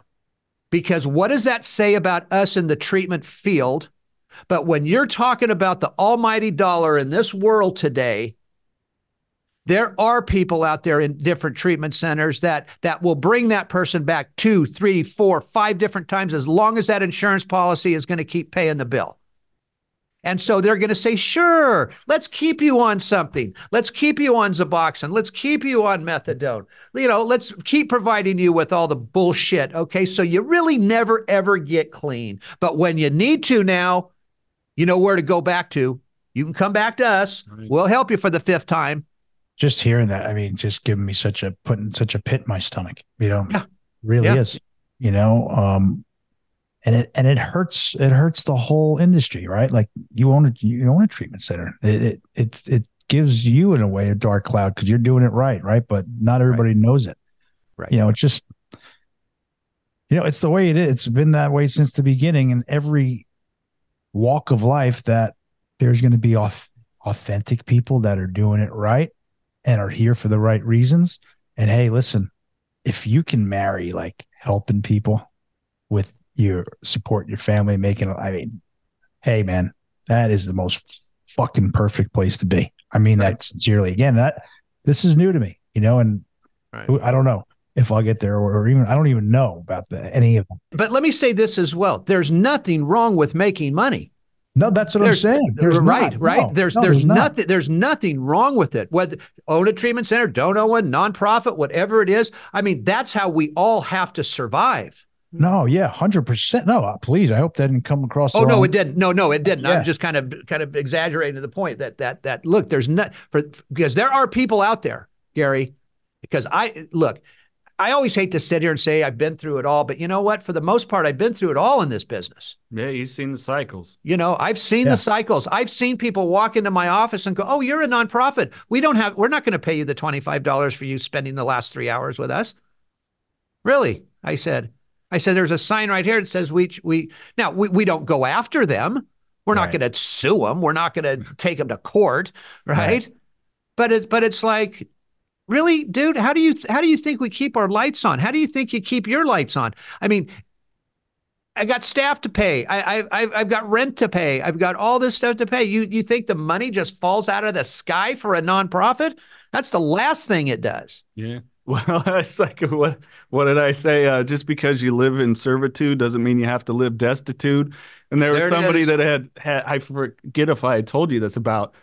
Because what does that say about us in the treatment field? But when you're talking about the almighty dollar in this world today, there are people out there in different treatment centers that that will bring that person back two, three, four, five different times as long as that insurance policy is going to keep paying the bill. And so they're going to say, sure, let's keep you on something. Let's keep you on Suboxone. Let's keep you on methadone. You know, let's keep providing you with all the bullshit. Okay. So you really never, ever get clean. But when you need to now, you know where to go back to. You can come back to us. Right. We'll help you for the fifth time. just hearing that, I mean, just giving me such a putting such a pit in my stomach, you know, Yeah. really Yeah. is, you know, um, and it and it hurts. It hurts the whole industry, right? Like you own a you own a treatment center. It it it, it gives you in a way a dark cloud because you're doing it right, right? But not everybody knows it. Right. You know, it's just, you know, it's the way it is. It's been that way since the beginning, in every walk of life that there's going to be auth- authentic people that are doing it right and are here for the right reasons. And hey, listen, if you can marry like helping people with your support, your family, making, I mean, hey, man, that is the most fucking perfect place to be. I mean that sincerely. Again, that this is new to me, you know, and Right. I don't know if I'll get there or, even I don't even know about the, any of them. But let me say this as well. There's nothing wrong with making money. No, that's what There's- I'm saying. There's right, not. right. No, there's no, there's not. nothing there's nothing wrong with it. Whether own a treatment center, don't own one, nonprofit, whatever it is. I mean, that's how we all have to survive. No, yeah, hundred percent. No, please. I hope that didn't come across. Oh the no, wrong- it didn't. No, no, it didn't. Yeah. I'm just kind of kind of exaggerating to the point that that that look, there's not for because there are people out there, Gary. Because I look, I always hate to sit here and say I've been through it all, but you know what? For the most part, I've been through it all in this business. Yeah, you've seen the cycles. You know, I've seen Yeah. the cycles. I've seen people walk into my office and go, "Oh, you're a nonprofit. We don't have. We're not going to pay you the twenty five dollars for you spending the last three hours with us." Really? I said. I said, "There's a sign right here that says we we now we, we don't go after them. We're not Right. going to sue them. We're not going to take them to court, right? Right. But it but it's like." Really, dude, how do you how do you think we keep our lights on? How do you think you keep your lights on? I mean, I got staff to pay. I, I, I've, I've got rent to pay. I've got all this stuff to pay. You, you think the money just falls out of the sky for a nonprofit? That's the last thing it does. Yeah. Well, it's like what what did I say? Uh, just because you live in servitude doesn't mean you have to live destitute. And there was There it somebody is. that had, had I forget if I had told you this about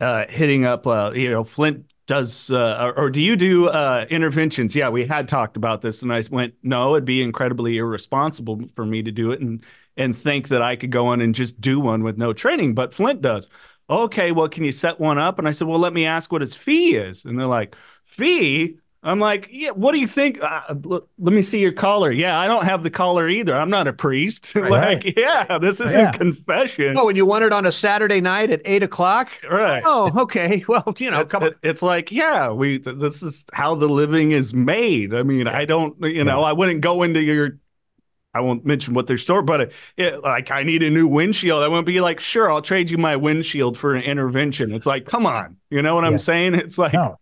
uh, hitting up. Uh, you know, Flindt does, uh, or, or do you do uh, interventions? Yeah, we had talked about this, and I went, no, it'd be incredibly irresponsible for me to do it, and and think that I could go in and just do one with no training. But Flindt does. Okay, well, can you set one up? And I said, well, let me ask what his fee is. And they're like, fee? I'm like, yeah, what do you think? Uh, l- let me see your collar. Yeah, I don't have the collar either. I'm not a priest. like, yeah, this isn't Yeah. confession. Oh, and you want it on a Saturday night at eight o'clock? Right. Oh, okay. Well, you know, it's, come on. it's like, yeah, we th- this is how the living is made. I mean, I don't, you know, I wouldn't go into your I won't mention what their store, but it, it, like I need a new windshield. I won't be like, sure, I'll trade you my windshield for an intervention. It's like, come on, you know what Yeah. I'm saying? It's like, No,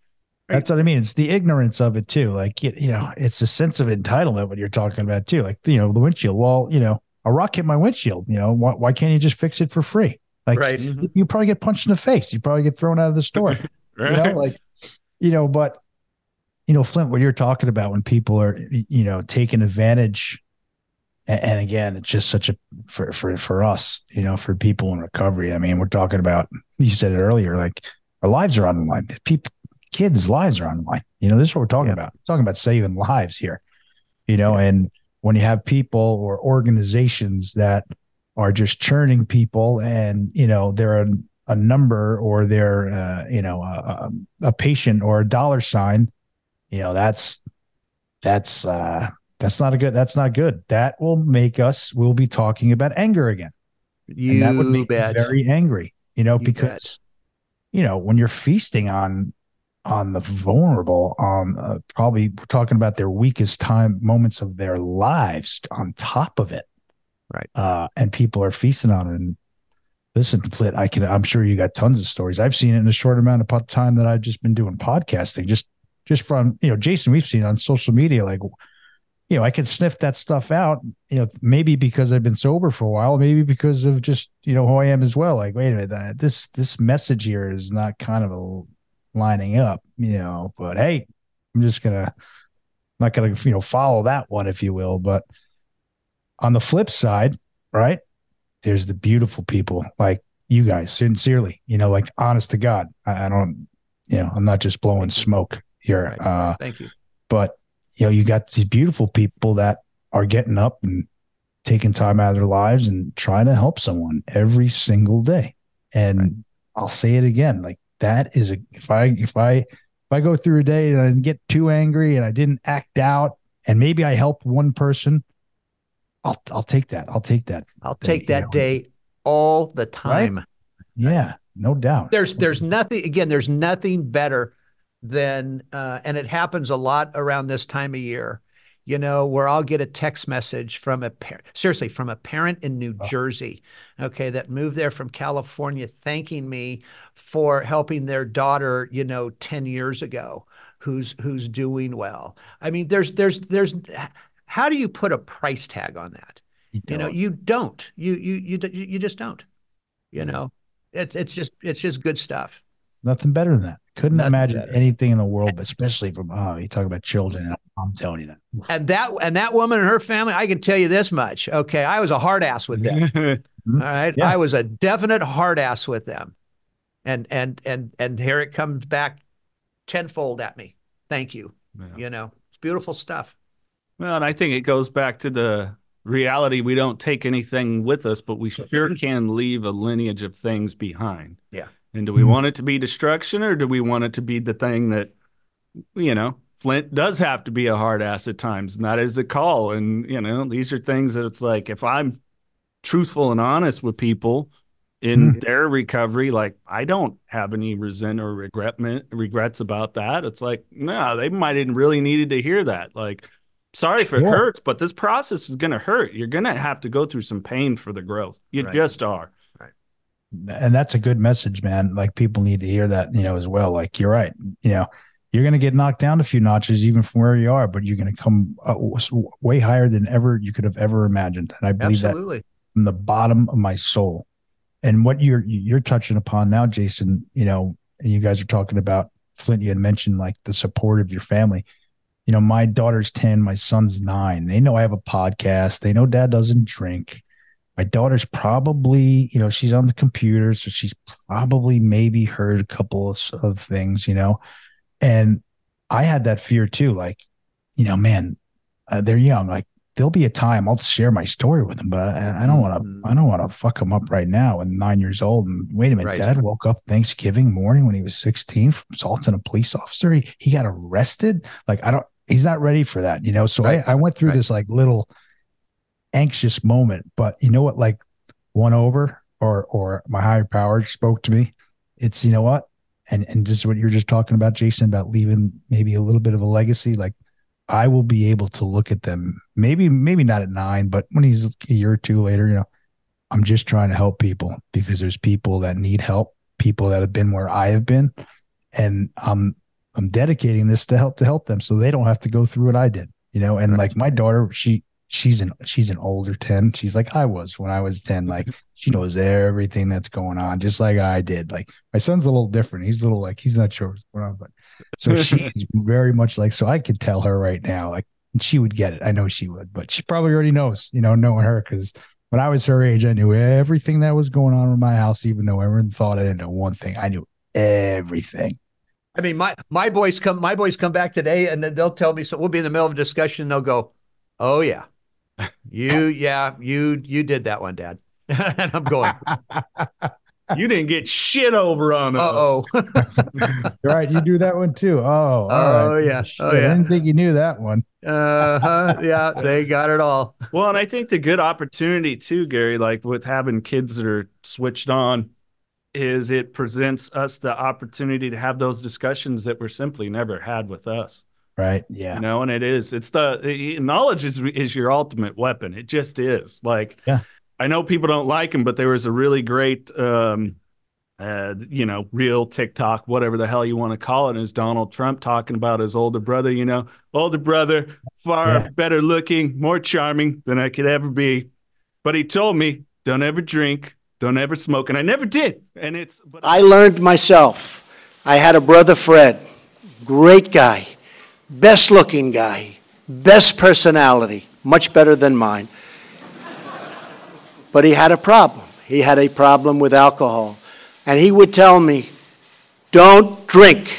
that's what I mean. It's the ignorance of it too. Like you, you know, it's a sense of entitlement what you're talking about too. Like you know, the windshield. Well, you know, a rock hit my windshield. You know, why, why can't you just fix it for free? Like Right. you, mm-hmm. you probably get punched in the face. You probably get thrown out of the store. you know, like you know, but you know, Flindt, what you're talking about when people are you know taking advantage. a- And again, it's just such a for for for us, you know, for people in recovery. I mean, we're talking about. You said it earlier, like our lives are on the line. People, kids' lives are on the line. You know, this is what we're talking Yeah. about. We're talking about saving lives here. You know, and when you have people or organizations that are just churning people, and you know, they're a, a number or they're uh, you know a, a, patient or a dollar sign, you know, that's that's uh that's not a good that's not good. That will make us we'll be talking about anger again You and that would make bet. me very angry you know You because you know when you're feasting on on the vulnerable um uh, probably talking about their weakest time moments of their lives on top of it Right. uh and people are feasting on it and listen Flindt, i can i'm sure you got tons of stories i've seen it in a short amount of time that i've just been doing podcasting just just from you know jason we've seen on social media like you know, I can sniff that stuff out, you know, maybe because I've been sober for a while, maybe because of just, you know, who I am as well. Like, wait a minute, this this message here is not kind of a lining up, you know, but hey, I'm just gonna not gonna, you know, follow that one, if you will. But on the flip side, right, there's the beautiful people like you guys, sincerely, you know, like honest to God. I, I don't, you know, I'm not just blowing smoke here. Right. Uh Thank you. but you know you got these beautiful people that are getting up and taking time out of their lives and trying to help someone every single day and i'll say it again like that is a if i if i if i go through a day and i didn't get too angry and i didn't act out and maybe i helped one person i'll i'll take that. I'll take that I'll Then, take you that know, day all the time. yeah no doubt. There's there's nothing again, there's nothing better than uh, and it happens a lot around this time of year, you know, where I'll get a text message from a parent seriously from a parent in New Oh. Jersey, okay, that moved there from California thanking me for helping their daughter, you know, 10 years ago, who's who's doing well. I mean, there's there's there's how do you put a price tag on that? You know, you don't. You you you you just don't. You know, it's it's just it's just good stuff. nothing better than that couldn't Nothing imagine better. anything in the world but especially from oh you talk about children i'm telling you that And that and that woman and her family, I can tell you this much. Okay, I was a hard ass with them. Mm-hmm. All right, Yeah. I was a definite hard ass with them, and and and and here it comes back tenfold at me. Thank you. Yeah. You know, it's beautiful stuff. Well, and I think it goes back to the reality we don't take anything with us, but we sure can leave a lineage of things behind. Yeah. And do we Mhm. want it to be destruction or do we want it to be the thing that, you know, Flindt does have to be a hard ass at times, and that is the call. And, you know, these are things that it's like if I'm truthful and honest with people in their recovery, like I don't have any resent or regretment regrets about that. It's like, no, they might have really needed to hear that. Like, sorry if it hurts, but this process is gonna hurt. You're gonna have to go through some pain for the growth. You Right. just are. And that's a good message, man. Like people need to hear that, you know, as well. Like you're right. You know, you're going to get knocked down a few notches even from where you are, but you're going to come uh, way higher than ever you could have ever imagined. And I believe that Absolutely. from the bottom of my soul. And what you're you're touching upon now, Jason, you know, and you guys are talking about Flindt. You had mentioned like the support of your family. You know, my daughter's ten, my son's nine. They know I have a podcast. They know Dad doesn't drink. My daughter's probably, you know, she's on the computer, so she's probably maybe heard a couple of, of things, you know. And I had that fear too, like, you know, man, uh, they're young. Like there'll be a time I'll share my story with them, but I, I don't want to. I don't want to fuck them up right now. And nine years old, and wait a minute, Right. Dad woke up Thanksgiving morning when he was sixteen from assaulting a police officer. He, he got arrested. Like I don't. He's not ready for that, you know. So Right. I, I went through Right. this like little anxious moment, but you know what? Like one over, or or my higher power spoke to me. It's you know what, and and just what you're just talking about, Jason, about leaving maybe a little bit of a legacy. Like I will be able to look at them, maybe maybe not at nine, but when he's a year or two later, you know, I'm just trying to help people because there's people that need help, people that have been where I have been, and I'm I'm dedicating this to help to help them so they don't have to go through what I did, you know. And Right. like my daughter, she she's an she's an older 10 she's like i was when i was 10 like she knows everything that's going on just like i did. Like my son's a little different. He's a little like he's not sure what's going on but so she's very much like so i could tell her right now like she would get it. I know she would but she probably already knows you know knowing her because when i was her age i knew everything that was going on in my house even though everyone thought i didn't know one thing. I knew everything. I mean, my my boys come my boys come back today and then they'll tell me so we'll be in the middle of a discussion and they'll go, Oh yeah. You yeah, you you did that one, Dad. and I'm going, You didn't get shit over on us. uh oh. You're right you do that one too oh all Oh, right. yeah. Shit, Oh, i didn't think you knew that one uh-huh. Yeah, they got it all. Well, and I think the good opportunity too, Gary, like with having kids that are switched on, is it presents us the opportunity to have those discussions that were simply never had with us. Right yeah You know, and it is. It's the the- knowledge is is your ultimate weapon. It just is. Like, Yeah. I know people don't like him, but there was a really great, um, uh, you know, real TikTok, whatever the hell you want to call it, is Donald Trump talking about his older brother. You know, older brother, far Yeah. better looking, more charming than I could ever be, but he told me, "Don't ever drink, don't ever smoke," and I never did. And it's, but I learned myself. I had a brother, Fred, great guy, best looking guy, best personality, much better than mine. But he had a problem. He had a problem with alcohol. And he would tell me, don't drink,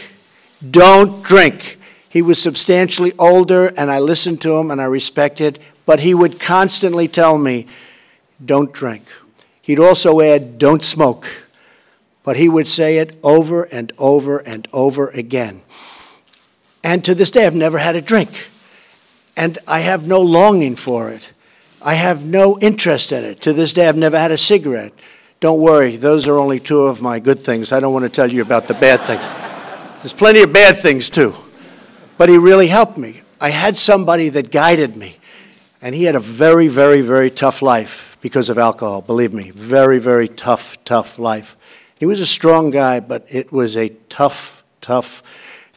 don't drink. He was substantially older, and I listened to him and I respected, but he would constantly tell me, don't drink. He'd also add, don't smoke but he would say it over and over and over again. And to this day, I've never had a drink. And I have no longing for it. I have no interest in it. To this day, I've never had a cigarette. Don't worry, those are only two of my good things. I don't want to tell you about the bad things. There's plenty of bad things too. But he really helped me. I had somebody that guided me. And he had a very, very, very tough life because of alcohol, believe me. Very, very tough, tough life. He was a strong guy, but it was a tough, tough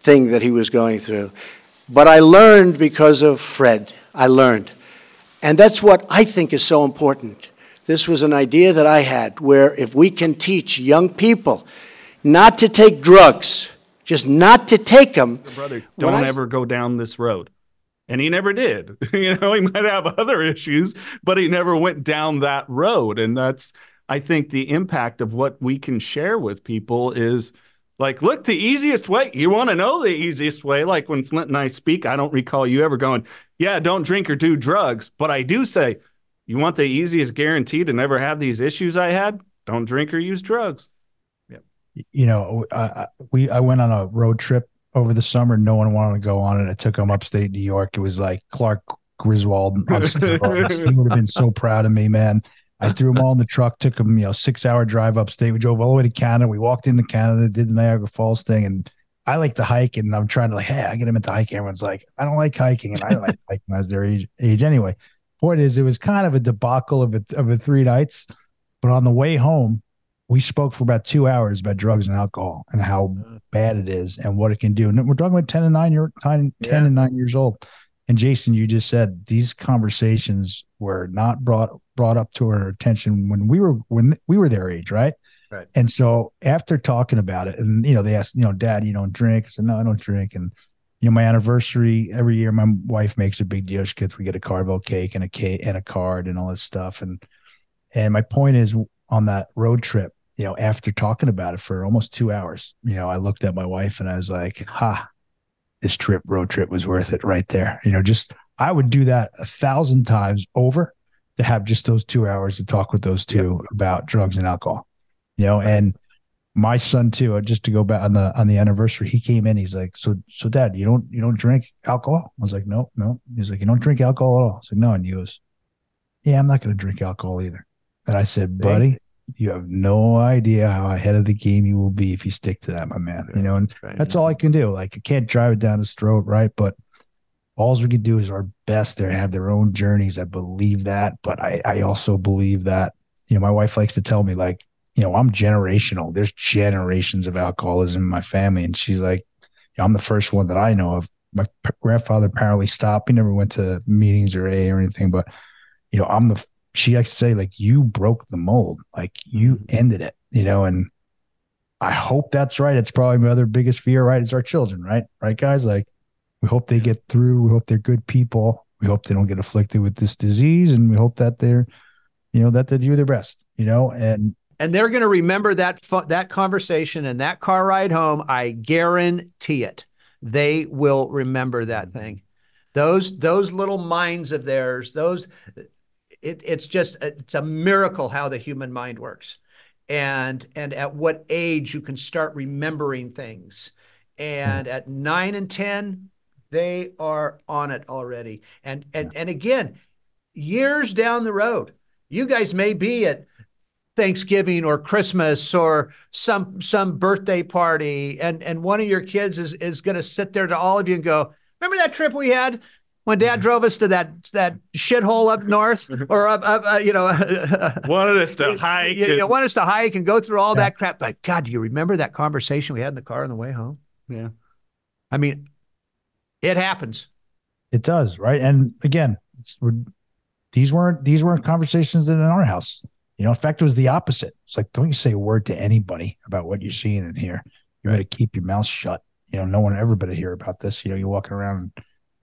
thing that he was going through. But I learned because of Fred. I learned. And that's what I think is so important. This was an idea that I had where if we can teach young people not to take drugs, just not to take them. brother, don't I- ever go down this road. And he never did. you know, he might have other issues, but he never went down that road. And that's, I think, the impact of what we can share with people is Like, look, the easiest way. You want to know the easiest way? Like when Flindt and I speak, I don't recall you ever going, "Yeah, don't drink or do drugs." But I do say, "You want the easiest guarantee to never have these issues I had? Don't drink or use drugs." Yep. You know, I, we I went on a road trip over the summer. No one wanted to go on it. I took them upstate New York. It was like Clark Griswold on steroids. he would have been so proud of me, man. I threw them all in the truck, took them, you know, six hour drive upstate. We drove all the way to Canada. We walked into Canada, did the Niagara Falls thing. And I like to hike and I'm trying to like, hey, I get them into hiking. Everyone's like, I don't like hiking. And I don't like hiking as their age, age anyway. Point is, it was kind of a debacle of a, of a three nights. But on the way home, we spoke for about two hours about drugs and alcohol and how mm. bad it is and what it can do. And we're talking about 10 and nine year 10, 10 yeah. and nine years old. And Jason, you just said these conversations were not brought brought up to our attention when we were when we were their age, right? Right. And so after talking about it, and you know, they asked, you know, Dad, you don't drink? I said, No, I don't drink. And you know, my anniversary every year, my wife makes a big deal. She gets we get a Carvel cake and a cake and a card and all this stuff. And and my point is on that road trip, you know, after talking about it for almost two hours, you know, I looked at my wife and I was like, ha, this trip, road trip was worth it right there. You know, just I would do that a thousand times over to have just those two hours to talk with those two yep. about drugs and alcohol. You know, and my son too. Uh, just to go back on the on the anniversary, he came in. He's like, "So, so, Dad, you don't you don't drink alcohol?" I was like, "No, no." He's like, "You don't drink alcohol at all?" I was like, "No." And he goes, "Yeah, I'm not going to drink alcohol either." And I said, "Buddy, you have no idea how ahead of the game you will be if you stick to that, my man. You know, and right. that's all I can do. Like, I can't drive it down his throat, right? But all we can do is our best. They have their own journeys. I believe that, but I, I also believe that you know my wife likes to tell me like you know I'm generational. There's generations of alcoholism in my family, and she's like, you know, I'm the first one that I know of. My p- grandfather apparently stopped. He never went to meetings or A or anything, but you know I'm the. She likes to say like you broke the mold, like you mm-hmm. ended it, you know, and I hope that's right. It's probably my other biggest fear, right? It's our children, right? Right, guys, like we hope they get through. We hope they're good people. We hope they don't get afflicted with this disease, and we hope that they're, you know, that they do their best. You know, and and they're going to remember that fu- that conversation and that car ride home. I guarantee it. They will remember that thing. Those those little minds of theirs. Those. It, it's just it's a miracle how the human mind works. And and at what age you can start remembering things. Hmm. And at 9 and 10 they are on it already. And and and again, years down the road, you guys may be at Thanksgiving or Christmas or some some birthday party, and and one of your kids is is going to sit there to all of you and go, "Remember that trip we had when Dad drove us to that that shithole up north, or up, up uh, you know, wanted us to hike, you, you wanted us to hike and go through all yeah. that crap." Like, God, do you remember that conversation we had in the car on the way home? Yeah, I mean, it happens. It does, right? And again, these weren't these weren't conversations in our house. You know, in fact, it was the opposite. It's like, don't you say a word to anybody about what you're seeing in here. You better keep your mouth shut. You know, no one ever better hear about this. You know, you're walking around,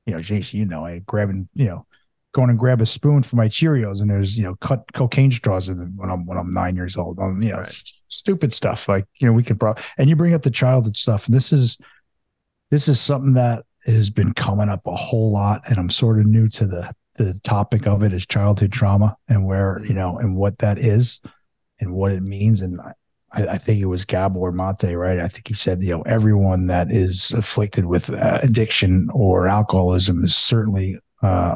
you know, Jason, you know, I grabbing, you know, going and grab a spoon for my Cheerios, and there's you know cut cocaine straws in them when I'm when I'm nine years old. Um, you know, right. stupid stuff. Like you know, we could probably and you bring up the childhood stuff. And this is this is something that has been coming up a whole lot, and I'm sort of new to the the topic of it is childhood trauma and where you know and what that is and what it means. And I, I think it was Gabor or Maté, right? I think he said, you know, everyone that is afflicted with uh, addiction or alcoholism is certainly uh,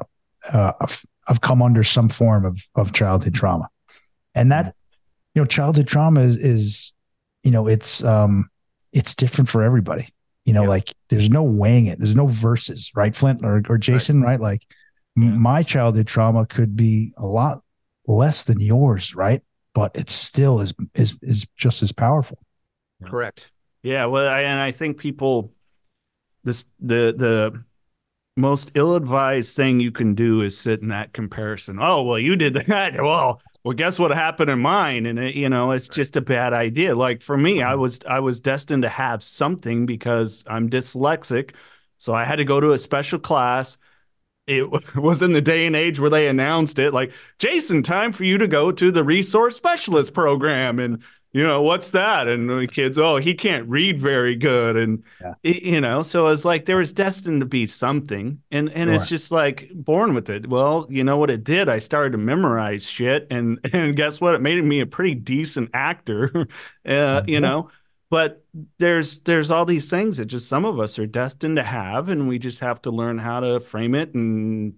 uh, have come under some form of of childhood trauma, and that you know, childhood trauma is is you know, it's um, it's different for everybody. You know, yeah. like there's no weighing it. There's no verses, right, Flindt or, or Jason, right? right? Like yeah. my childhood trauma could be a lot less than yours, right? But it still is is is just as powerful. Correct. Yeah. Well, I, and I think people, this the the most ill-advised thing you can do is sit in that comparison. Oh, well, you did that. Well, well, guess what happened in mine? And it, you know, it's just a bad idea. Like for me, I was I was destined to have something because I'm dyslexic, so I had to go to a special class. It was in the day and age where they announced it, like Jason, time for you to go to the resource specialist program, and you know, what's that? And the kids, oh, he can't read very good. And, Yeah. it- you know, so it's like there was destined to be something. And, and it's just like born with it. Well, you know what it did? I started to memorize shit. And, and guess what? It made me a pretty decent actor, uh, you Mhm. know? But there's there's all these things that just some of us are destined to have, and we just have to learn how to frame it and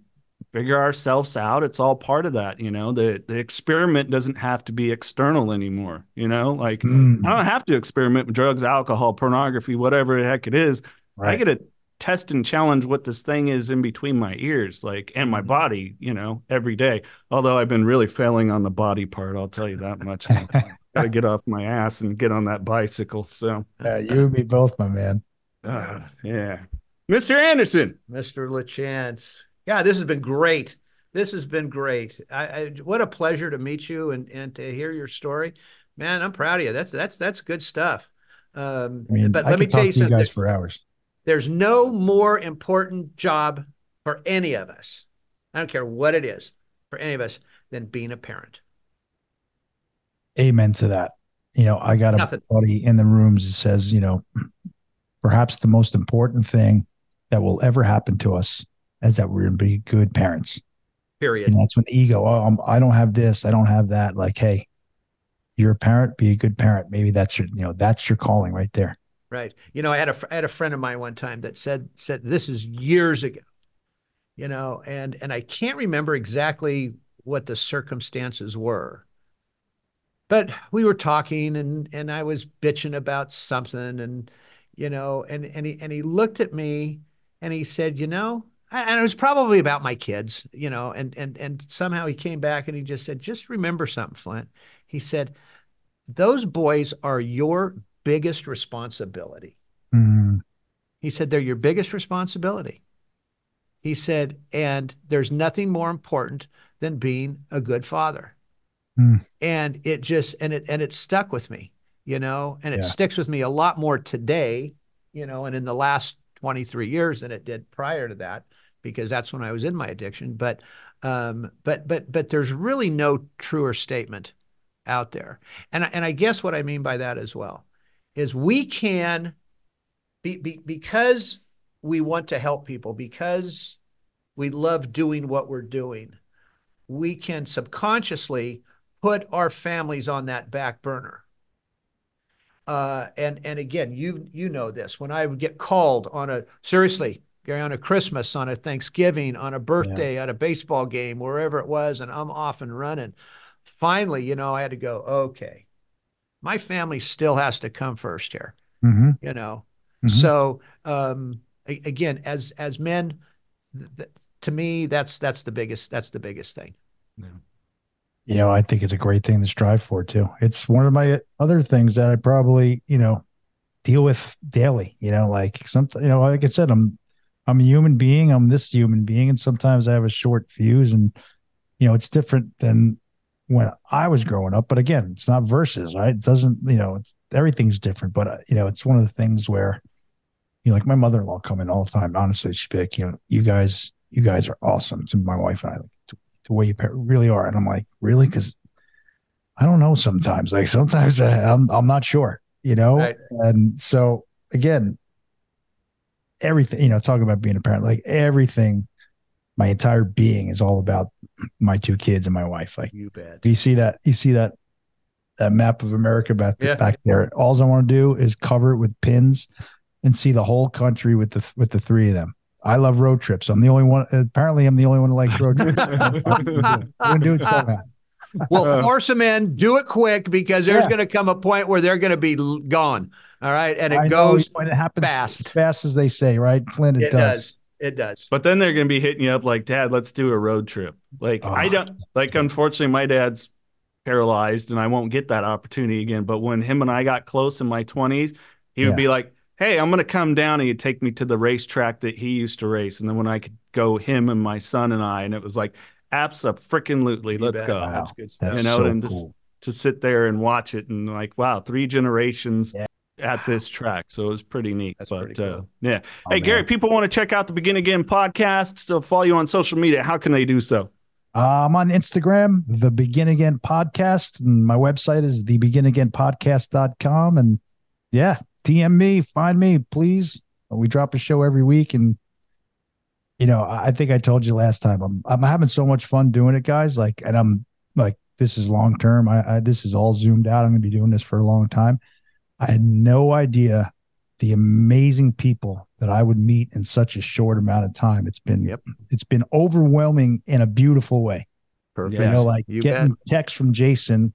figure ourselves out. It's all part of that, you know. The the experiment doesn't have to be external anymore, you know. Like Mm, I don't have to experiment with drugs, alcohol, pornography, whatever the heck it is. I get to test and challenge what this thing is in between my ears, like and my body, you know, every day. Although I've been really failing on the body part, I'll tell you that much. Got to get off my ass and get on that bicycle. So, Yeah, you and me both, my man. uh, yeah, Mr. Andersen. Mr. LaChance. Yeah, this has been great. This has been great. I, I what a pleasure to meet you and and to hear your story. Man, I'm proud of you. That's that's that's good stuff. Um, I mean, but I let me could tell you to you something. guys for hours. There's no more important job for any of us. I don't care what it is for any of us than being a parent. Amen to that. You know, I got a buddy in the rooms that says, you know, perhaps the most important thing that will ever happen to us is that we're going to be good parents. Period. And that's when the ego, oh, I'm, I don't have this, I don't have that. Like, hey, you're a parent, be a good parent. Maybe that's your, you know, that's your calling right there. Right. You know, I had a I had a friend of mine one time that said said this is years ago. You know, and and I can't remember exactly what the circumstances were. But we were talking and and I was bitching about something and you know, and and he and he looked at me and he said, "You know, and it was probably about my kids, you know, and and and somehow he came back and he just said, "Just remember something, Flindt." He said, "Those boys are your biggest responsibility." Mm, He said, they're your biggest responsibility. He said, and there's nothing more important than being a good father. Hmm. And it just, and it, and it stuck with me, you know, and it Yeah. sticks with me a lot more today, you know, and in the last 23 years than it did prior to that, because that's when I was in my addiction. But, um, but, but, but there's really no truer statement out there. And, and I guess what I mean by that as well is we can be, be, because we want to help people, because we love doing what we're doing, we can subconsciously put our families on that back burner. Uh, and and again, you you know this. When I would get called on a seriously, Gary, on a Christmas, on a Thanksgiving, on a birthday, at a baseball game, wherever it was, and I'm off and running. Finally, you know, I had to go. Okay, my family still has to come first here mhm, you know mhm. so um a- again as as men th- th- to me that's that's the biggest that's the biggest thing you know, I think it's a great thing to strive for too. It's one of my other things that I probably, you know, deal with daily, you know, like sometimes, you know, like I said, I'm, I'm a human being. I'm this human being. And sometimes I have a short fuse and, you know, it's different than when I was growing up. But again, it's not verses, right? It doesn't, you know, it's everything's different, but uh, you know, it's one of the things where, you know, like my mother-in-law come in all the time. Honestly, she'd be like, you know, you guys, you guys are awesome. To my wife and I, like, the way you really are. And I'm like, really? Mm-hmm. Because I don't know sometimes. Like sometimes I, I'm I'm not sure, you know. Right. And so again, everything you know, talking about being a parent, like everything, my entire being is all about my two kids and my wife. Like you bet Do you see that you see that that map of America back Yeah. back there. All I want to do is cover it with pins and see the whole country with the with the three of them. I love road trips. I'm the only one. Apparently, I'm the only one who likes road trips. I'm gonna do it somehow. well uh, force them in do it quick because there's Yeah. going to come a point where they're going to be gone all right and it I goes when it happens fast. as fast as they say, right? Flindt, it, it does it does But then they're going to be hitting you up like, Dad, let's do a road trip. Like, I Oh. don't, like, unfortunately, my dad's paralyzed and I won't get that opportunity again. But when him and I got close in my 20s, he would Yeah. be like, Hey, I'm going to come down and he'd take me to the racetrack that he used to race. And then when I could go, him and my son and I, and it was like, absolutely, You let's bet. go. Wow. that's good That's You know, so and just- cool. To sit there and watch it and like, wow, three generations Yeah. at this track. So it was pretty neat. That's but pretty uh, cool. yeah. Oh, hey, Gary, people want to check out the Begin Again podcast, to follow you on social media. How can they do so? Uh, I'm on Instagram, the Begin Again Podcast, and my website is thebeginagainpodcast.com. And yeah, DM me, find me, please. We drop a show every week, and you know, I think I told you last time. I'm I'm having so much fun doing it, guys. Like, and I'm like, this is long term. I, I this is all zoomed out. I'm going to be doing this for a long time. I had no idea the amazing people that I would meet in such a short amount of time. It's been Yep. it's been overwhelming in a beautiful way. Perfect. You know, like You getting bet. texts from Jason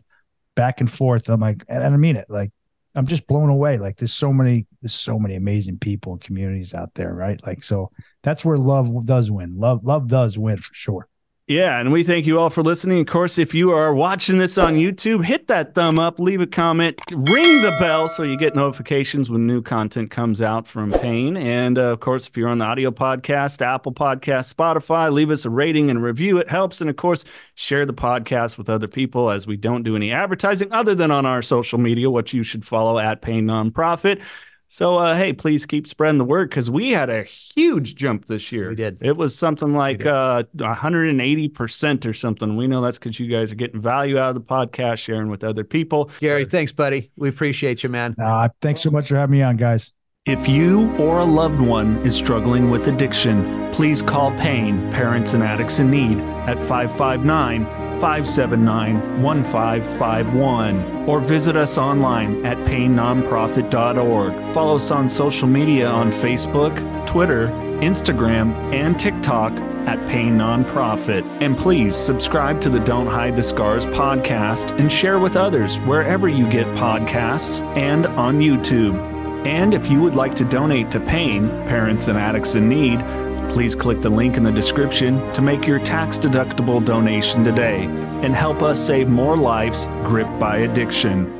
back and forth. I'm like, and I mean it. Like, I'm just blown away. Like, there's so many, there's so many amazing people and communities out there, right? Like, so that's where love does win. Love, love does win for sure. Yeah, and we thank you all for listening. Of course, if you are watching this on YouTube, hit that thumb up, leave a comment, ring the bell so you get notifications when new content comes out from PAIN. And uh, of course, if you're on the audio podcast, Apple Podcast, Spotify, leave us a rating and review. It helps. And of course, share the podcast with other people as we don't do any advertising other than on our social media, which you should follow at PAIN Nonprofit. So, uh, hey, please keep spreading the word because we had a huge jump this year. We did. It was something like did. uh, 180% or something. We know that's because you guys are getting value out of the podcast, sharing with other people. Gary, thanks, buddy. We appreciate you, man. Uh, thanks so much for having me on, guys. If you or a loved one is struggling with addiction, please call PAIN, Parents and Addicts in Need, at 559 579 1551 or visit us online at painnonprofit.org. Follow us on social media on Facebook, Twitter, Instagram, and TikTok at Pain Nonprofit. And please subscribe to the Don't Hide the Scars podcast and share with others wherever you get podcasts and on YouTube. And if you would like to donate to PAIN, Parents and Addicts in Need, please click the link in the description to make your tax deductible donation today and help us save more lives gripped by addiction.